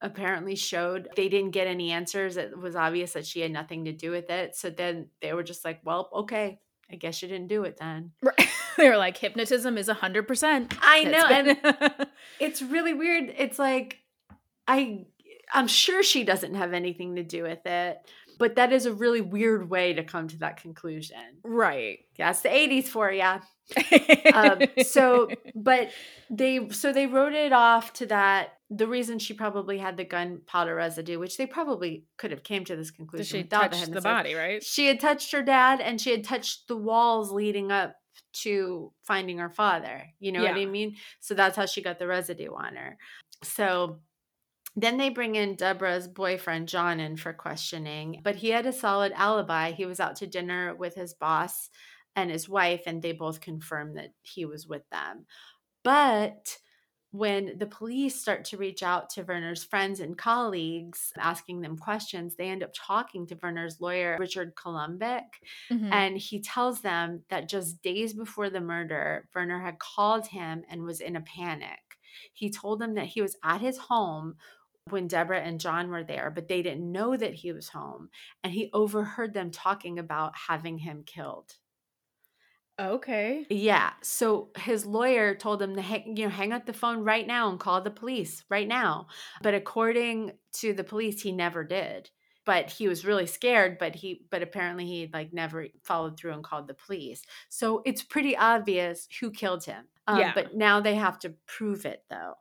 apparently showed they didn't get any answers. It was obvious that she had nothing to do with it. So then they were just like, well, okay, I guess you didn't do it then. Right. [laughs] they were like, hypnotism is 100%. I know. And [laughs] it's really weird. It's like I I'm sure she doesn't have anything to do with it, but that is a really weird way to come to that conclusion. right. Yeah, it's the 80s for you. Um, so, [laughs] but they so they wrote it off to that. The reason she probably had the gunpowder residue, which they probably could have came to this conclusion she without touch the body, right? She had touched her dad, and she had touched the walls leading up to finding her father. You know what I mean? So that's how she got the residue on her. So then they bring in Deborah's boyfriend, John, in for questioning, but he had a solid alibi. He was out to dinner with his boss and his wife, and they both confirmed that he was with them. But when the police start to reach out to Werner's friends and colleagues, asking them questions, they end up talking to Werner's lawyer, Richard Columbik, Mhm. and he tells them that just days before the murder, Werner had called him and was in a panic. He told them that he was at his home when Deborah and John were there, but they didn't know that he was home. And he overheard them talking about having him killed. okay. Yeah. So his lawyer told him to hang, you know, hang up the phone right now and call the police right now. But according to the police, he never did. But he was really scared. But he, but apparently he like never followed through and called the police. So it's pretty obvious who killed him. Um, Yeah. But now they have to prove it though.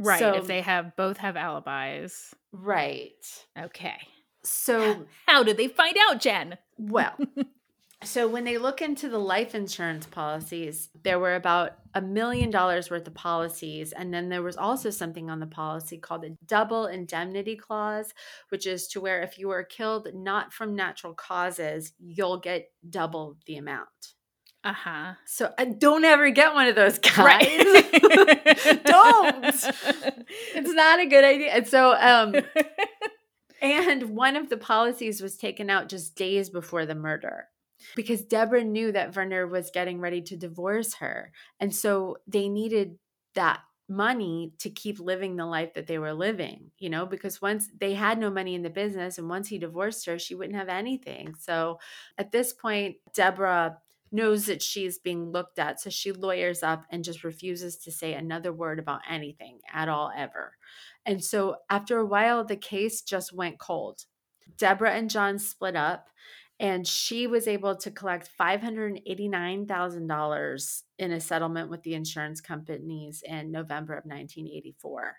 Right. So- if they have both have alibis. Right. Okay. So How did they find out, Jen? Well, [laughs] so when they look into the life insurance policies, there were about a million dollars worth of policies. And then there was also something on the policy called a double indemnity clause, which is to where if you are killed not from natural causes, you'll get double the amount. Uh huh. So uh, don't ever get one of those guys. Right. [laughs] don't. [laughs] It's not a good idea. And so, um, [laughs] and one of the policies was taken out just days before the murder because Deborah knew that Werner was getting ready to divorce her. And so they needed that money to keep living the life that they were living, you know, because once they had no money in the business and once he divorced her, she wouldn't have anything. So at this point, Deborah knows that she's being looked at. So she lawyers up and just refuses to say another word about anything at all, ever. And so after a while, the case just went cold. Deborah and John split up, and she was able to collect $589,000 in a settlement with the insurance companies in November of 1984.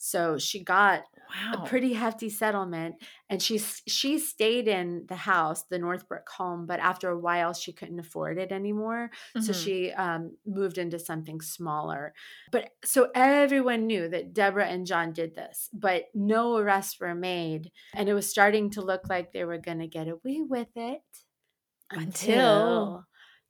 So she got wow. a pretty hefty settlement and she she stayed in the house the northbrook home but after a while she couldn't afford it anymore so Mhm. she um, moved into something smaller but so everyone knew that deborah and john did this but no arrests were made and it was starting to look like they were going to get away with it Until-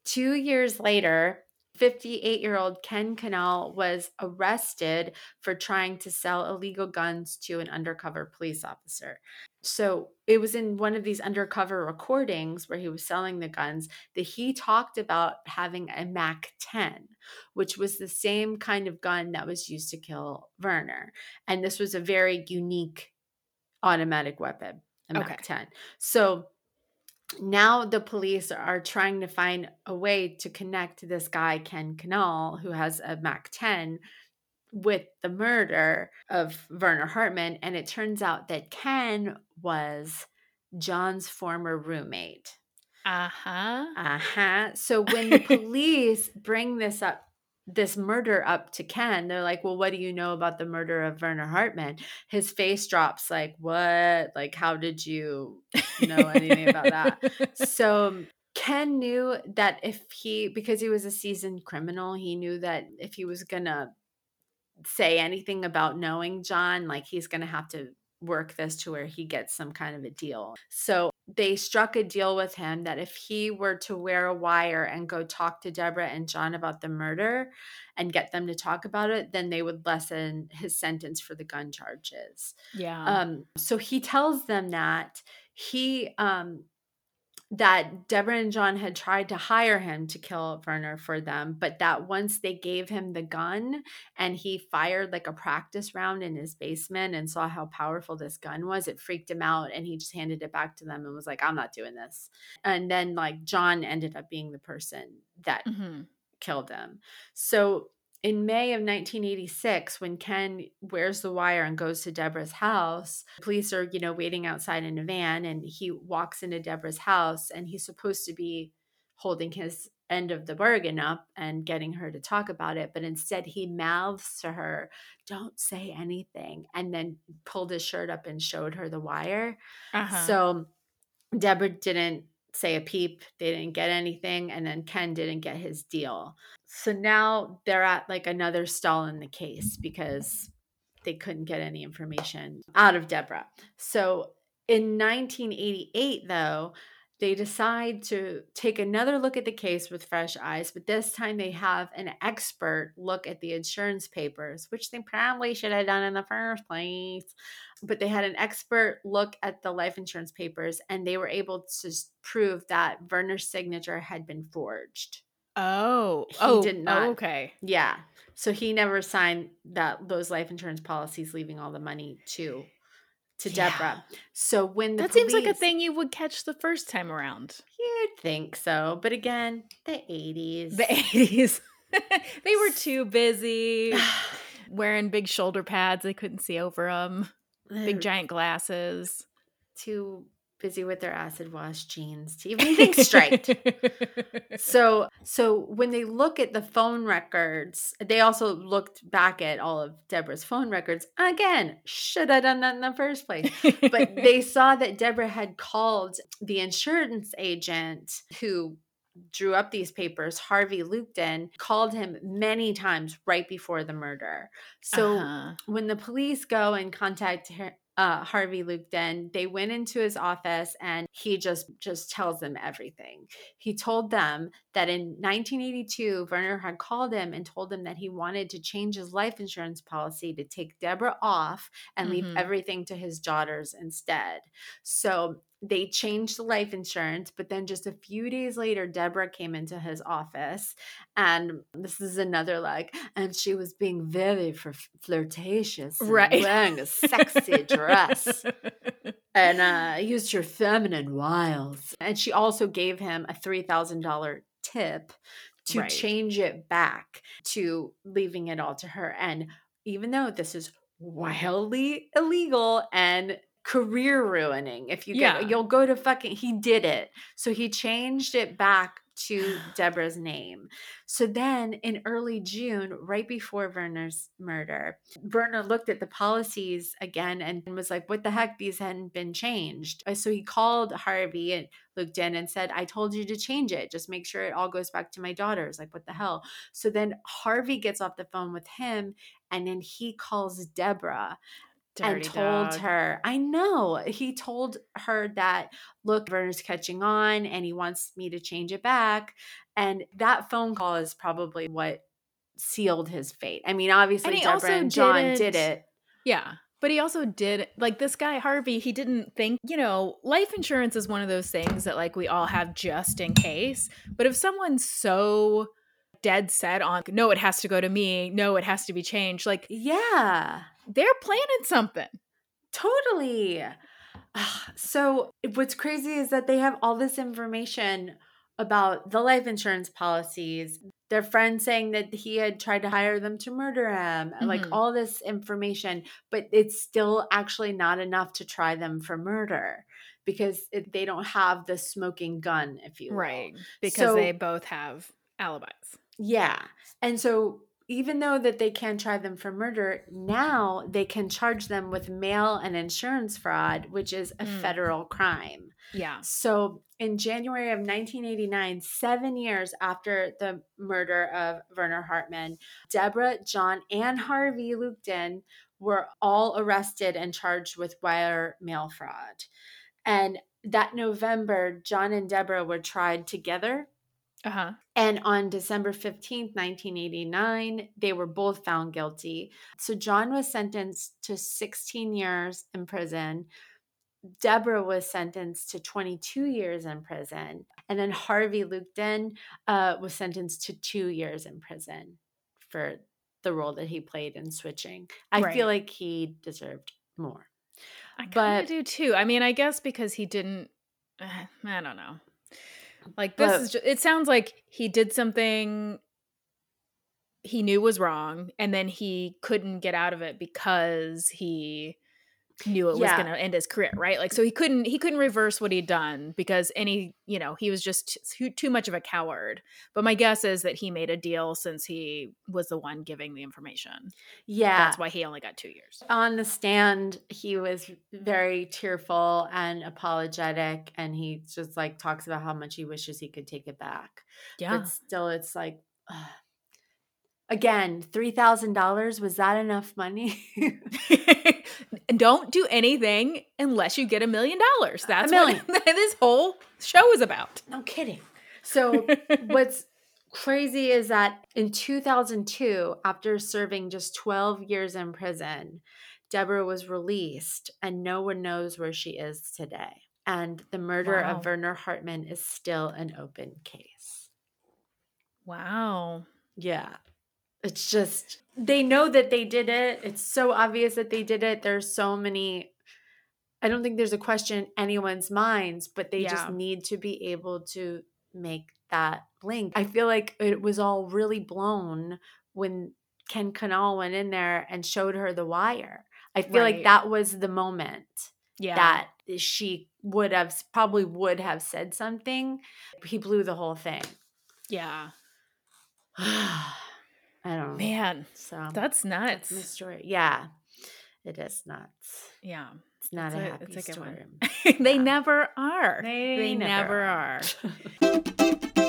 two years later 58 year old Ken Canal was arrested for trying to sell illegal guns to an undercover police officer. So it was in one of these undercover recordings where he was selling the guns that he talked about having a MAC 10, which was the same kind of gun that was used to kill Werner. And this was a very unique automatic weapon, a Okay. MAC 10. So now the police are trying to find a way to connect this guy ken canal who has a mac 10 with the murder of werner hartmann and it turns out that ken was john's former roommate Uh-huh. uh-huh so when the [laughs] police bring this up this murder up to ken they're like well what do you know about the murder of werner hartmann his face drops like what? Like how did you know anything about that? [laughs] So Ken knew that if he, because he was a seasoned criminal, he knew that if he was gonna say anything about knowing John, like he's gonna have to work this to where he gets some kind of a deal. So they struck a deal with him that if he were to wear a wire and go talk to Deborah and John about the murder and get them to talk about it, then they would lessen his sentence for the gun charges. Yeah. Um, so he tells them that he um that Deborah and John had tried to hire him to kill Werner for them, but that once they gave him the gun and he fired like a practice round in his basement and saw how powerful this gun was, it freaked him out and he just handed it back to them and was like, I'm not doing this. And then, like, John ended up being the person that Mhm. killed him. So in May of 1986, when Ken wears the wire and goes to Deborah's house, police are, you know, waiting outside in a van and he walks into Deborah's house and he's supposed to be holding his end of the bargain up and getting her to talk about it. But instead, he mouths to her, Don't say anything, and then pulled his shirt up and showed her the wire. Uh-huh. So Deborah didn't say a peep. They didn't get anything. And then Ken didn't get his deal. So now they're at like another stall in the case because they couldn't get any information out of Deborah. So in 1988, though, they decide to take another look at the case with fresh eyes, but this time they have an expert look at the insurance papers, which they probably should have done in the first place. But they had an expert look at the life insurance papers and they were able to prove that Werner's signature had been forged. oh, He oh, did oh, not. okay. Yeah. So he never signed that those life insurance policies leaving all the money to to Yeah. Deborah. So when the That seems like a thing you would catch the first time around. You'd think so, but again, the 80s. The 80s. [laughs] they were too busy [sighs] wearing big shoulder pads. They couldn't see over them. Big giant glasses. too busy with their acid wash jeans to even think straight. [laughs] so so when they look at the phone records, they also looked back at all of Deborah's phone records. Again, should have done that in the first place. But [laughs] they saw that Deborah had called the insurance agent who drew up these papers, Harvey Lupton, called him many times right before the murder. So Uh-huh. when the police go and contact her, uh, Harvey Lupton, they went into his office and he just just tells them everything. He told them that in 1982, Werner had called him and told him that he wanted to change his life insurance policy to take Deborah off and leave Mhm. everything to his daughters instead. So they changed the life insurance, but then just a few days later, Deborah came into his office, and this is another like, and she was being very f- flirtatious, right. wearing a sexy dress, [laughs] and uh, used her feminine wiles. And she also gave him a three thousand dollar tip to Right. change it back to leaving it all to her. And even though this is wildly illegal and career ruining if you Yeah. you'll go to fucking he did it. So he changed it back to [sighs] deborah's name. So then in early june right before werner's murder werner looked at the policies again and was like what the heck? These hadn't been changed. So he called harvey and looked in and said i told you to change it. Just make sure it all goes back to my daughters. Like what the hell? So then harvey gets off the phone with him and then he calls deborah and told dog. her, I know. He told her that, look, Werner's catching on and he wants me to change it back. And that phone call is probably what sealed his fate. I mean, obviously, he Deborah also and John did didn't- it. Yeah. But he also did like this guy Harvey, he didn't think, you know, life insurance is one of those things that like we all have just in case. But if someone's so dead set on no, it has to go to me, no, it has to be changed, like Yeah, they're planning something. totally. Ah, So, what's crazy is that they have all this information about the life insurance policies. Their friend saying that he had tried to hire them to murder him, like Mhm. all this information, but it's still actually not enough to try them for murder because it, they don't have the smoking gun, if you will. Right. Because So- they both have alibis. Yeah. And so even though that they can try them for murder, now they can charge them with mail and insurance fraud, which is a Mm. federal crime. Yeah. So in January of 1989, seven years after the murder of Werner Hartmann, Deborah, John, and Harvey Lupton were all arrested and charged with wire mail fraud. And that November, John and Deborah were tried together Uh-huh. And on December 15th, 1989, they were both found guilty. So John was sentenced to 16 years in prison. Deborah was sentenced to 22 years in prison. And then Harvey Lupton uh, was sentenced to two years in prison for the role that he played in switching. I Right. feel like he deserved more. I kind of do too. I mean, I guess because he didn't. eh, [sighs] I don't know. Like this But- is. Just, it sounds like he did something he knew was wrong, and then he couldn't get out of it because he knew it was going to end his career, right? Like, so he couldn't he couldn't reverse what he'd done because any you know he was just too, too much of a coward. But my guess is that he made a deal since he was the one giving the information. Yeah. That's why he only got two years. on the stand he was very tearful and apologetic and he just like talks about how much he wishes he could take it back Yeah. but still it's like ugh. again $3000 was that enough money [laughs] [laughs] don't do anything unless you get a million dollars. That's million. what [laughs] this whole show is about. no kidding so [laughs] what's crazy is that in 2002 after serving just 12 years in prison deborah was released and no one knows where she is today and the murder Wow. of werner hartmann is still an open case wow. Yeah. It's just they know that they did it. It's so obvious that they did it. There's so many I don't think there's a question in anyone's minds, but they just need to be able to make that link. I feel like it was all really blown when Ken Canal went in there and showed her the wire. I feel Right. like that was the moment Yeah. that she would have probably would have said something. He blew the whole thing. yeah. [sighs] [sighs] [sighs] I don't know. Man, So that's that's nuts. my story. Yeah, it is nuts. yeah. It's not It's a, a- happy it's a good story. one. [laughs] they never are. They, never are. [laughs]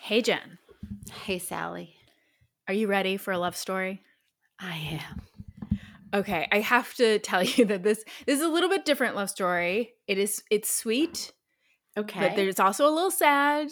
Hey, Jen, hey, Sally. are you ready for a love story? I am. Okay, I have to tell you [laughs] that this this is a little bit different love story. It is it's sweet, Okay. but there's also a little sad,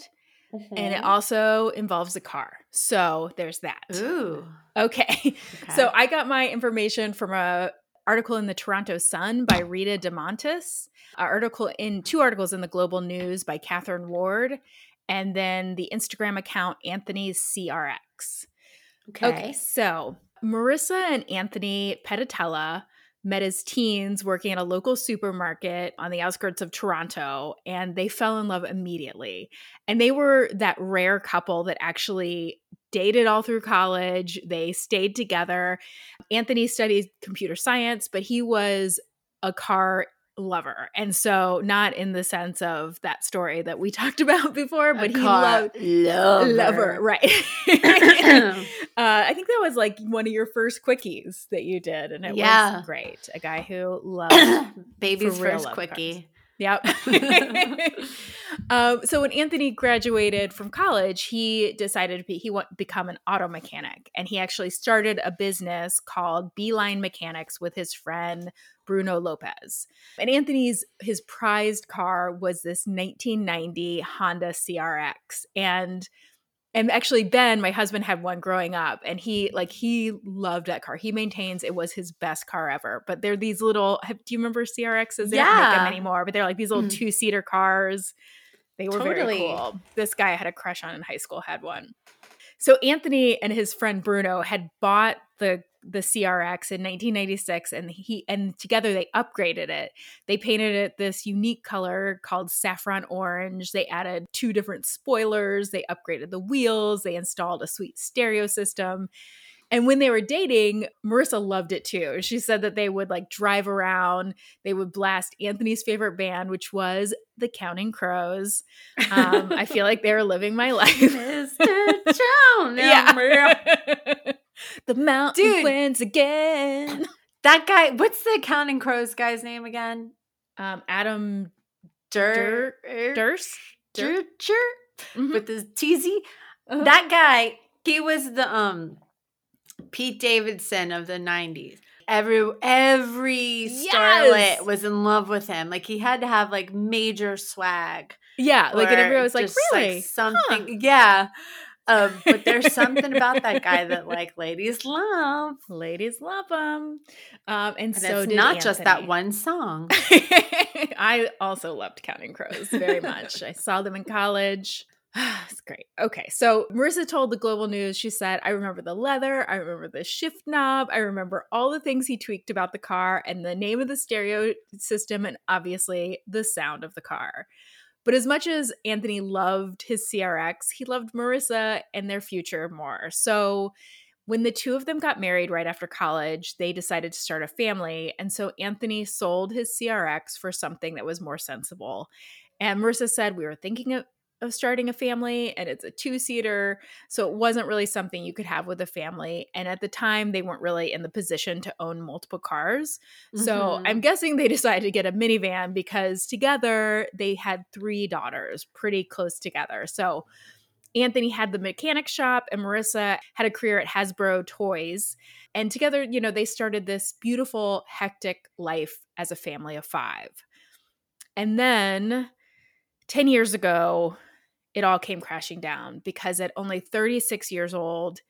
and it Mhm. also involves a car. So there's that. Ooh. Okay. [laughs] Okay. So I got my information from a article in the Toronto Sun by Rita DeMontis, an article in two articles in the Global News by Catherine Ward, and then the Instagram account Anthony's CRX. okay. Okay, so Marissa and Anthony Petitella met as teens working at a local supermarket on the outskirts of Toronto, and they fell in love immediately. And they were that rare couple that actually dated all through college. They stayed together. Anthony studied computer science, but he was a car lover. And so, not in the sense of that story that we [laughs] talked about before, but he loved lover. lover, right? [laughs] [laughs] uh, I think that was like one of your first quickies that you did, and it Yeah. was great. A guy who [clears throat] loved. Baby's first quickie. Yep. [laughs] um, so when Anthony graduated from college, he decided be, he want become an auto mechanic, and he actually started a business called Beeline Mechanics with his friend Bruno Lopez. And Anthony's his prized car was this 1990 Honda CRX, and and actually ben my husband had one growing up and he like he loved that car. He maintains it was his best car ever but they're these little do you remember crxs they don't make them anymore but they're like these little Mhm. two-seater cars. They were very cool. This guy I had a crush on in high school had one. So anthony and his friend bruno had bought the the crx in 1996 and he and together they upgraded it they painted it this unique color called saffron orange they added two different spoilers they upgraded the wheels they installed a sweet stereo system and when they were dating, Marissa loved it too. She said that they would like drive around, they would blast Anthony's favorite band, which was the Counting Crows. Um, I feel like they were living my [laughs] life. Mr. Jones. yeah. [laughs] the mountain Dude. wins again. [laughs] That guy, what's the Counting Crows guy's name again? Um, Adam Dur- Durst. Dur- Dur- Mhm. with his teasy. Uh-huh. That guy, he was the um Pete Davidson of the 90s. Every every starlet Yes! was in love with him. Like he had to have like major swag. yeah, like and everyone was like, just, really? something. Yeah. Um, but there's something about that [laughs] guy that like ladies love. Ladies love him. Um, and, And so it's not just that one song. [laughs] I also loved Counting Crows very much. I saw them in college. [sighs] it's great. Okay, so Marissa told the Global News, she said, I remember the leather, I remember the shift knob, I remember all the things he tweaked about the car and the name of the stereo system, and obviously the sound of the car. But as much as Anthony loved his CRX, he loved Marissa and their future more. So when the two of them got married right after college, they decided to start a family. And so Anthony sold his CRX for something that was more sensible. And Marissa said, We were thinking of, of starting a family, and it's a two seater. So it wasn't really something you could have with a family. And at the time, they weren't really in the position to own multiple cars. So Mhm. I'm guessing they [laughs] decided to get a minivan because together they had three daughters pretty close together. So Anthony had the mechanic shop and Marissa had a career at Hasbro Toys. And together, you know, they started this beautiful, hectic life as a family of five. And then 10 years ago, it all came crashing down because at only 36 years old,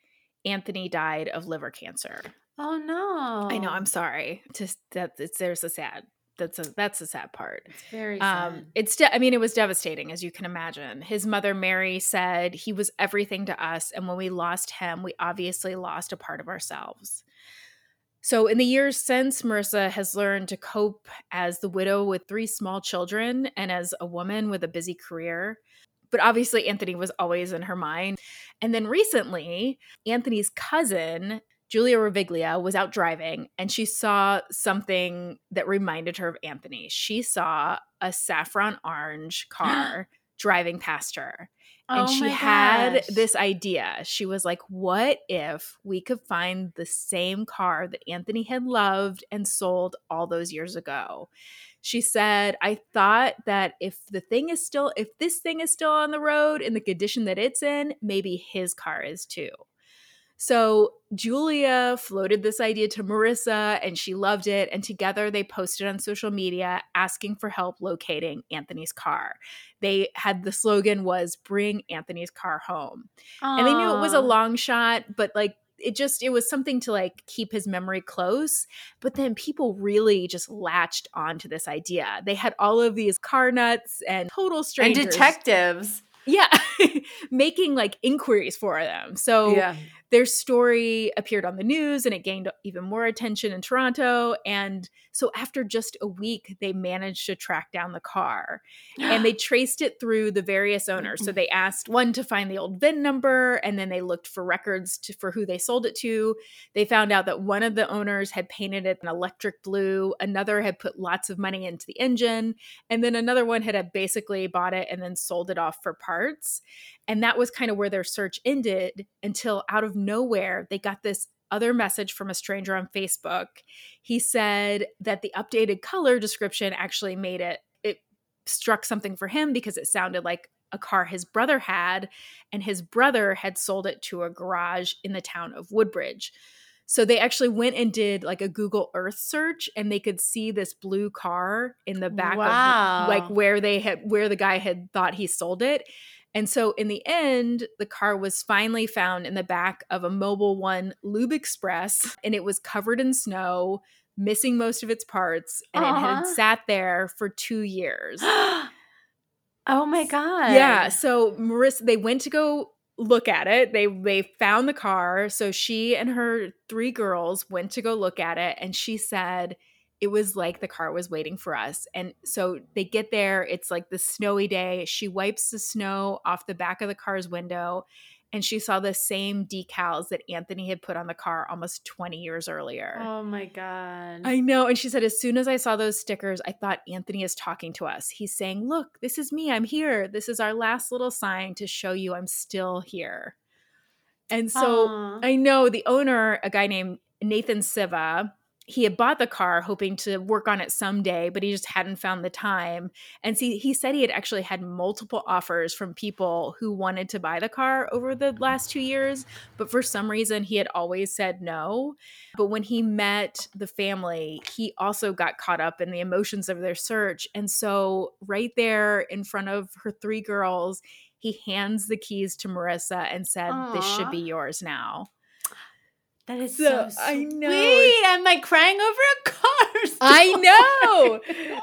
Anthony died of liver cancer. Oh no. I know, I'm sorry. Just that it's there's a sad that's a that's a sad part. It's very sad. Um, it's de- I mean, it was devastating, as you can imagine. His mother, Mary, said he was everything to us, and when we lost him, we obviously lost a part of ourselves. So, in the years since, Marissa has learned to cope as the widow with three small children and as a woman with a busy career. But obviously, Anthony was always in her mind. And then recently, Anthony's cousin, Julia Raviglia, was out driving and she saw something that reminded her of Anthony. She saw a saffron orange [gasps] car driving past her. And Oh she had gosh. this idea. She was like, what if we could find the same car that Anthony had loved and sold all those years ago? She said, I thought that if the thing is still, if this thing is still on the road in the condition that it's in, maybe his car is too. So Julia floated this idea to Marissa and she loved it. And together they posted on social media asking for help locating Anthony's car. They had the slogan was bring Anthony's car home. And they knew it was a long shot, but like it just it was something to like keep his memory close but then people really just latched onto this idea they had all of these car nuts and total strangers. and detectives. yeah [laughs] making like inquiries for them so yeah. Their story appeared on the news and it gained even more attention in Toronto. And so after just a week, they managed to track down the car and they [gasps] traced it through the various owners. So they asked one to find the old VIN number and then they looked for records to, for who they sold it to. They found out that one of the owners had painted it an electric blue, another had put lots of money into the engine, and then another one had basically bought it and then sold it off for parts. And that was kind of where their search ended until out of nowhere, they got this other message from a stranger on Facebook. He said that the updated color description actually made it, it struck something for him because it sounded like a car his brother had, and his brother had sold it to a garage in the town of Woodbridge. So they actually went and did like a Google Earth search and they could see this blue car in the back Wow. of like where they had where the guy had thought he sold it. And so in the end, the car was finally found in the back of a Mobil One Lube Express and it was covered in snow, missing most of its parts, and it had sat there for two years. [gasps] oh my god. Yeah. So Marissa, they went to go look at it. They they found the car. So she and her three girls went to go look at it, and she said it was like the car was waiting for us. And so they get there. It's like the snowy day. She wipes the snow off the back of the car's window. And she saw the same decals that Anthony had put on the car almost 20 years earlier. Oh my god. I know. And she said, as soon as I saw those stickers, I thought Anthony is talking to us. He's saying, Look, this is me. I'm here. This is our last little sign to show you I'm still here. And so Aw. I know the owner, a guy named Nathan Siva, he had bought the car hoping to work on it someday, but he just hadn't found the time. And see, he said he had actually had multiple offers from people who wanted to buy the car over the last two years, but for some reason he had always said no. But when he met the family, he also got caught up in the emotions of their search. And so, right there in front of her three girls, he hands the keys to Marissa and said, Aww. This should be yours now. That is so, so I know. I'm like crying over a car. [laughs] I know.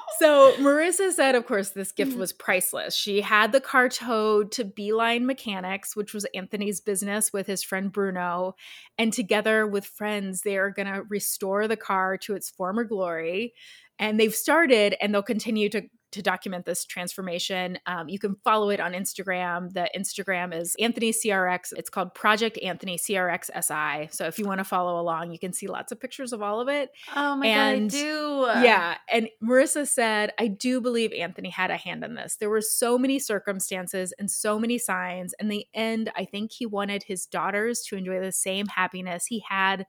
[laughs] so Marissa said, of course, this gift mm. was priceless. She had the car towed to Beeline Mechanics, which was Anthony's business with his friend Bruno. And together with friends, they are going to restore the car to its former glory. And they've started and they'll continue to to document this transformation. Um, you can follow it on Instagram. The Instagram is Anthony CRX. It's called Project Anthony CRX SI. So if you want to follow along, you can see lots of pictures of all of it. Oh my and, god, I do. Yeah, and Marissa said, "I do believe Anthony had a hand in this. There were so many circumstances and so many signs. In the end, I think he wanted his daughters to enjoy the same happiness he had."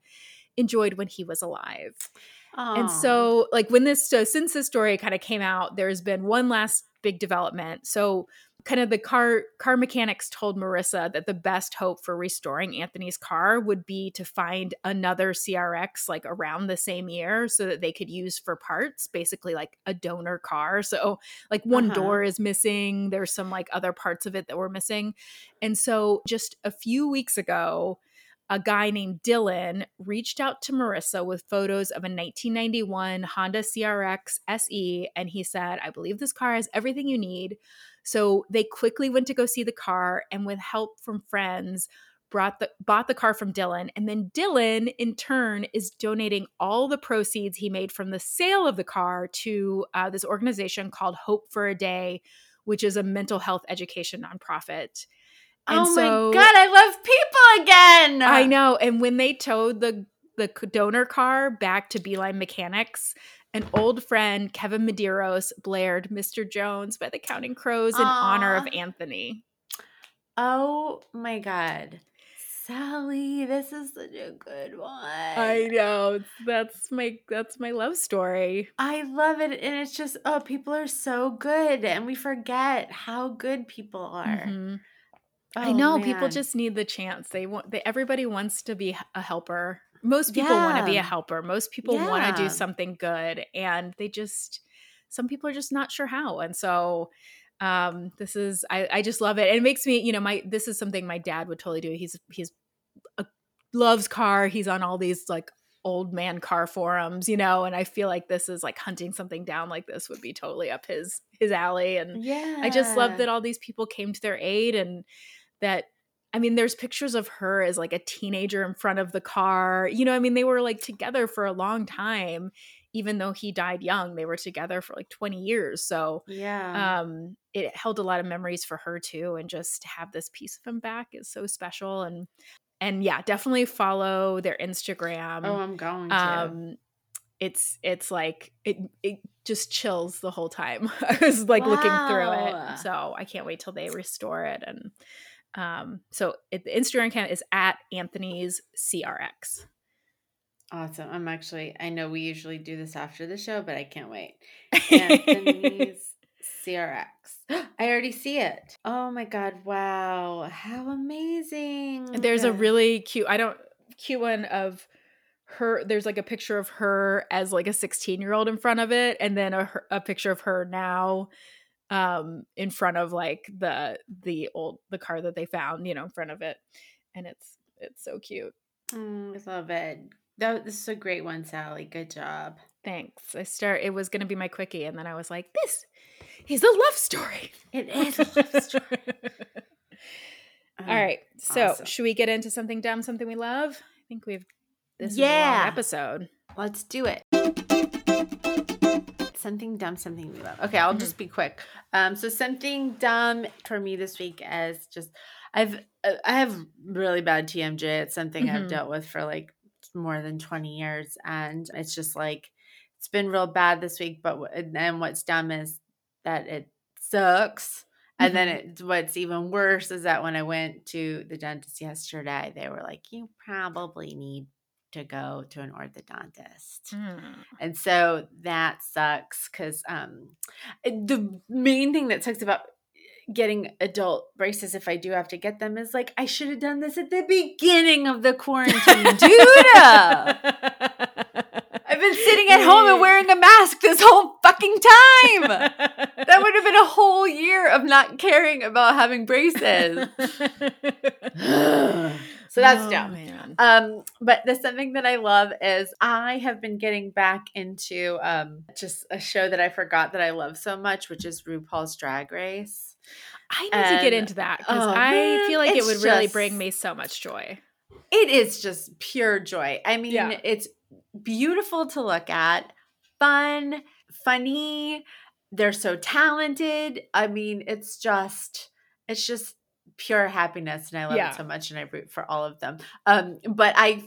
enjoyed when he was alive. And so, like, when this, so since this story kind of came out, there's been one last big development. So, kind of the car car mechanics told Marissa that the best hope for restoring Anthony's car would be to find another CRX like around the same year so that they could use for parts, basically like a donor car. So like one uh-huh. door is missing, there's some like other parts of it that were missing. And so just a few weeks ago, a guy named Dylan reached out to Marissa with photos of a 1991 Honda CRX SE. And he said, I believe this car has everything you need. So they quickly went to go see the car and, with help from friends, brought the bought the car from Dylan and then Dylan in turn is donating all the proceeds he made from the sale of the car to uh, this organization called Hope for a Day which is a mental health education nonprofit and oh so, my god, I love people again. I know. And when they towed the the donor car back to Beeline Mechanics, an old friend, Kevin Medeiros, blared Mr. Jones by the Counting Crows in Aww. honor of Anthony. Oh my god. Sally, this is such a good one. I know. That's my that's my love story. I love it and it's just oh people are so good and we forget how good people are. Mm-hmm. Oh, I know man. people just need the chance. They want they, everybody wants to be a helper. Most people yeah. want to be a helper. Most people yeah. want to do something good and they just some people are just not sure how. And so um this is I I just love it. And it makes me, you know, my this is something my dad would totally do. He's he's a, loves car. He's on all these like old man car forums, you know, and I feel like this is like hunting something down like this would be totally up his his alley and yeah. I just love that all these people came to their aid and that I mean, there's pictures of her as like a teenager in front of the car. You know, I mean, they were like together for a long time, even though he died young. They were together for like 20 years. So, yeah. Um, it held a lot of memories for her too. And just to have this piece of him back is so special. And, and yeah, definitely follow their Instagram. Oh, I'm going to. Um, it's it's like it it just chills the whole time. [laughs] I was like wow. looking through it. So I can't wait till they restore it and um, so it, the Instagram account is at Anthony's CRX. Awesome. I'm actually, I know we usually do this after the show, but I can't wait. [laughs] Anthony's CRX. [gasps] I already see it. Oh my God. Wow. How amazing. There's a really cute, I don't, cute one of her. There's like a picture of her as like a 16 year old in front of it, and then a, a picture of her now um in front of like the the old the car that they found you know in front of it and it's it's so cute. Mm, i love it. That, this is a great one sally. Good job. Thanks. I start it was going to be my quickie and then i was like this is a love story. It [laughs] is a love story. Um, all right so awesome. should we get into something dumb something we love? I think we've this yeah. episode. Let's do it something dumb, something we love. Okay, I'll mm-hmm. just be quick. Um, so something dumb for me this week is just I've uh, I have really bad TMJ. It's something mm-hmm. I've dealt with for like more than twenty years, and it's just like it's been real bad this week. But then what's dumb is that it sucks. And then mm-hmm. it, what's even worse is that when I went to the dentist yesterday, they were like, "You probably need to go to an orthodontist. Mm. And so that sucks because um, the main thing that sucks about getting adult braces if I do have to get them is like I should have done this at the beginning of the quarantine, dude. [laughs] I've been sitting at home and wearing a mask this whole fucking time. That would have been a [laughs] whole year of not caring about having braces. [laughs] [sighs] [sighs] so that's Oh, dumb. man. Um, but the something that I love is I have been getting back into um just a show that I forgot that I love so much, which is RuPaul's Drag Race. I need to get into that because oh, I man, feel like it would really bring me so much joy. It is just pure joy. I mean, Yeah. it's beautiful to look at, fun, funny. They're so talented. I mean, it's just it's just pure happiness and I love Yeah. it so much and I root for all of them. Um but I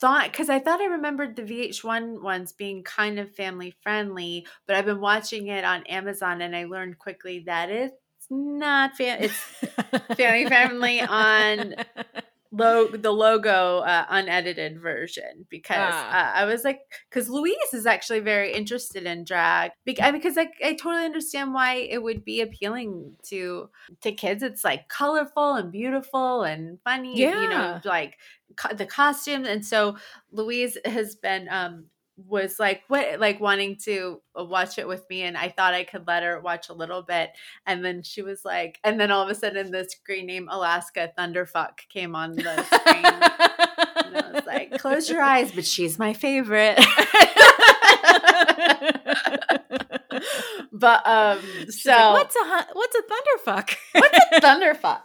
thought because I thought I remembered the VH1 ones being kind of family friendly, but I've been watching it on Amazon and I learned quickly that it's not fam- it's [laughs] family friendly on [laughs] lo- the logo uh, unedited version because Ah. uh, I was like, because Louise is actually very interested in drag Bec- because I, I totally understand why it would be appealing to to kids. It's like colorful and beautiful and funny, you know, like co- the costumes. And so Louise has been um was like what like wanting to uh, watch it with me and I thought I could let her watch a little bit and then she was like and then all of a sudden the screen name Alaska Thunderfuck came on the screen and I was like close your eyes but she's my favorite [laughs] but um She's so like, what's a what's a thunderfuck? What's a thunderfuck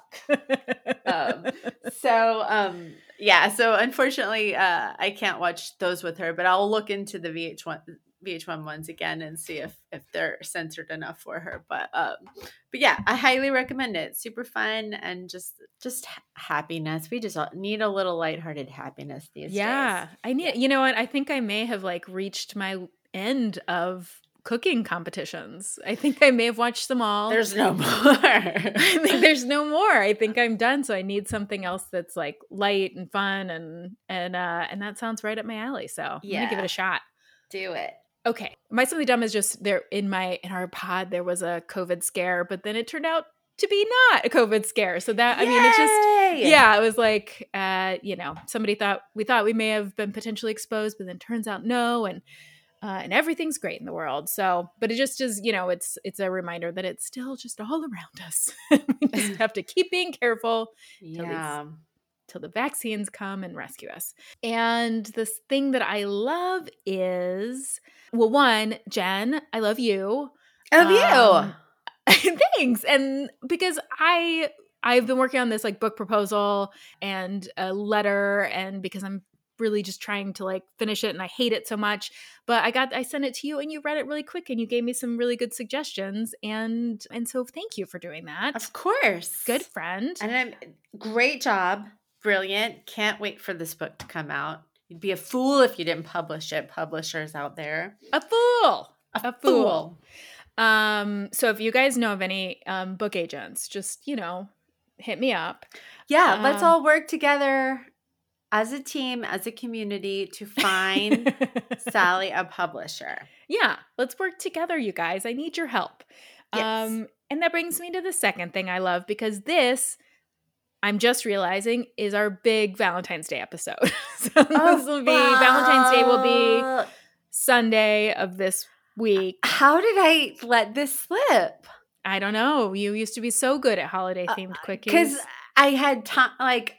[laughs] um, so um yeah so unfortunately uh i can't watch those with her but i'll look into the vh1 vh1 ones again and see if if they're censored enough for her but um but yeah i highly recommend it super fun and just just happiness we just all need a little lighthearted happiness these yeah, days Yeah, I need. You know what? I think I may have like reached my end of cooking competitions. I think I may have watched them all. there's no more I [laughs] think [laughs] there's no more. I think I'm done. So I need something else that's like light and fun and and uh and that sounds right up my alley. So I'm gonna give it a shot. do it Okay. My something dumb is just there in my in our pod there was a COVID scare, but then it turned out to be not a COVID scare. So that I mean it's just yeah, it was like uh, you know, somebody thought we thought we may have been potentially exposed, but then turns out no, and uh, and everything's great in the world. So, but it just is, you know, it's it's a reminder that it's still just all [laughs] around us. [laughs] we just [laughs] have to keep being careful yeah till the vaccines come and rescue us. And this thing that I love is well, one, Jen, I love you. I love you Um, thanks and because i i've been working on this like book proposal and a letter and because i'm really just trying to like finish it and i hate it so much but i got i sent it to you and you read it really quick and you gave me some really good suggestions and and so thank you for doing that Of course. good friend And I'm great job. Brilliant. Can't wait for this book to come out. You'd be a fool if you didn't publish it, publishers out there. a fool a fool um so if you guys know of any um book agents just you know hit me up Yeah, let's Um, all work together as a team, as a community to find [laughs] Sally a publisher. Yeah, let's work together, you guys. I need your help. Yes. Um, and that brings me to the second thing I love because this, I'm just realizing, is our big Valentine's Day episode. [laughs] so this will be Valentine's Day will be. Sunday of this week. How did I let this slip? I don't know. You used to be so good at holiday themed quickies. Because I had time, like,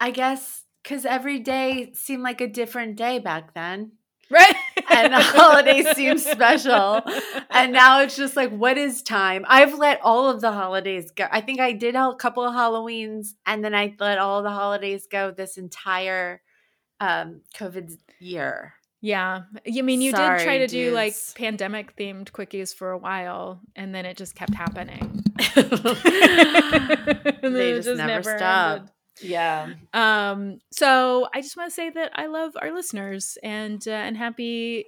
I guess, because every day seemed like a different day back then. right, [laughs] and the holidays seem [laughs] special. And now it's just like, what is time? I've let all of the holidays go. I think I did a couple of Halloweens and then I let all the holidays go this entire um COVID year. Yeah. I mean, you did try Sorry, to do like pandemic themed quickies for a while, and then it just kept happening. [laughs] They just, just never, never stop. ended. Yeah. Um, so I just want to say that I love our listeners and uh, and happy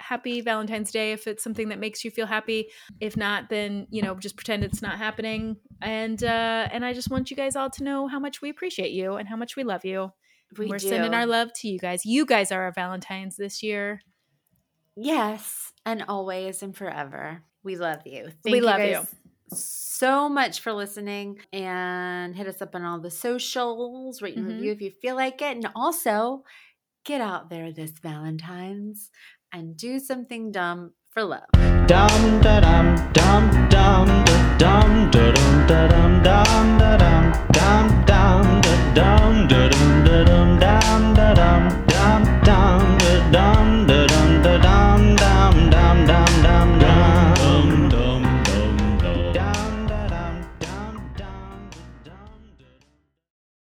happy Valentine's Day if it's something that makes you feel happy. If not, then you know just pretend it's not happening. And uh, and I just want you guys all to know how much we appreciate you and how much we love you. We are sending our love to you guys. You guys are our Valentines this year. Yes, and always and forever. We love you. Thank we you love you so much for listening and hit us up on all the socials, rate and mm-hmm. review if you feel like it. And also get out there this Valentine's and do something dumb for love. Dum da dum dum dum da dum da dum da dum dum da dum dum dum da dum da dum da dum dum da dum dum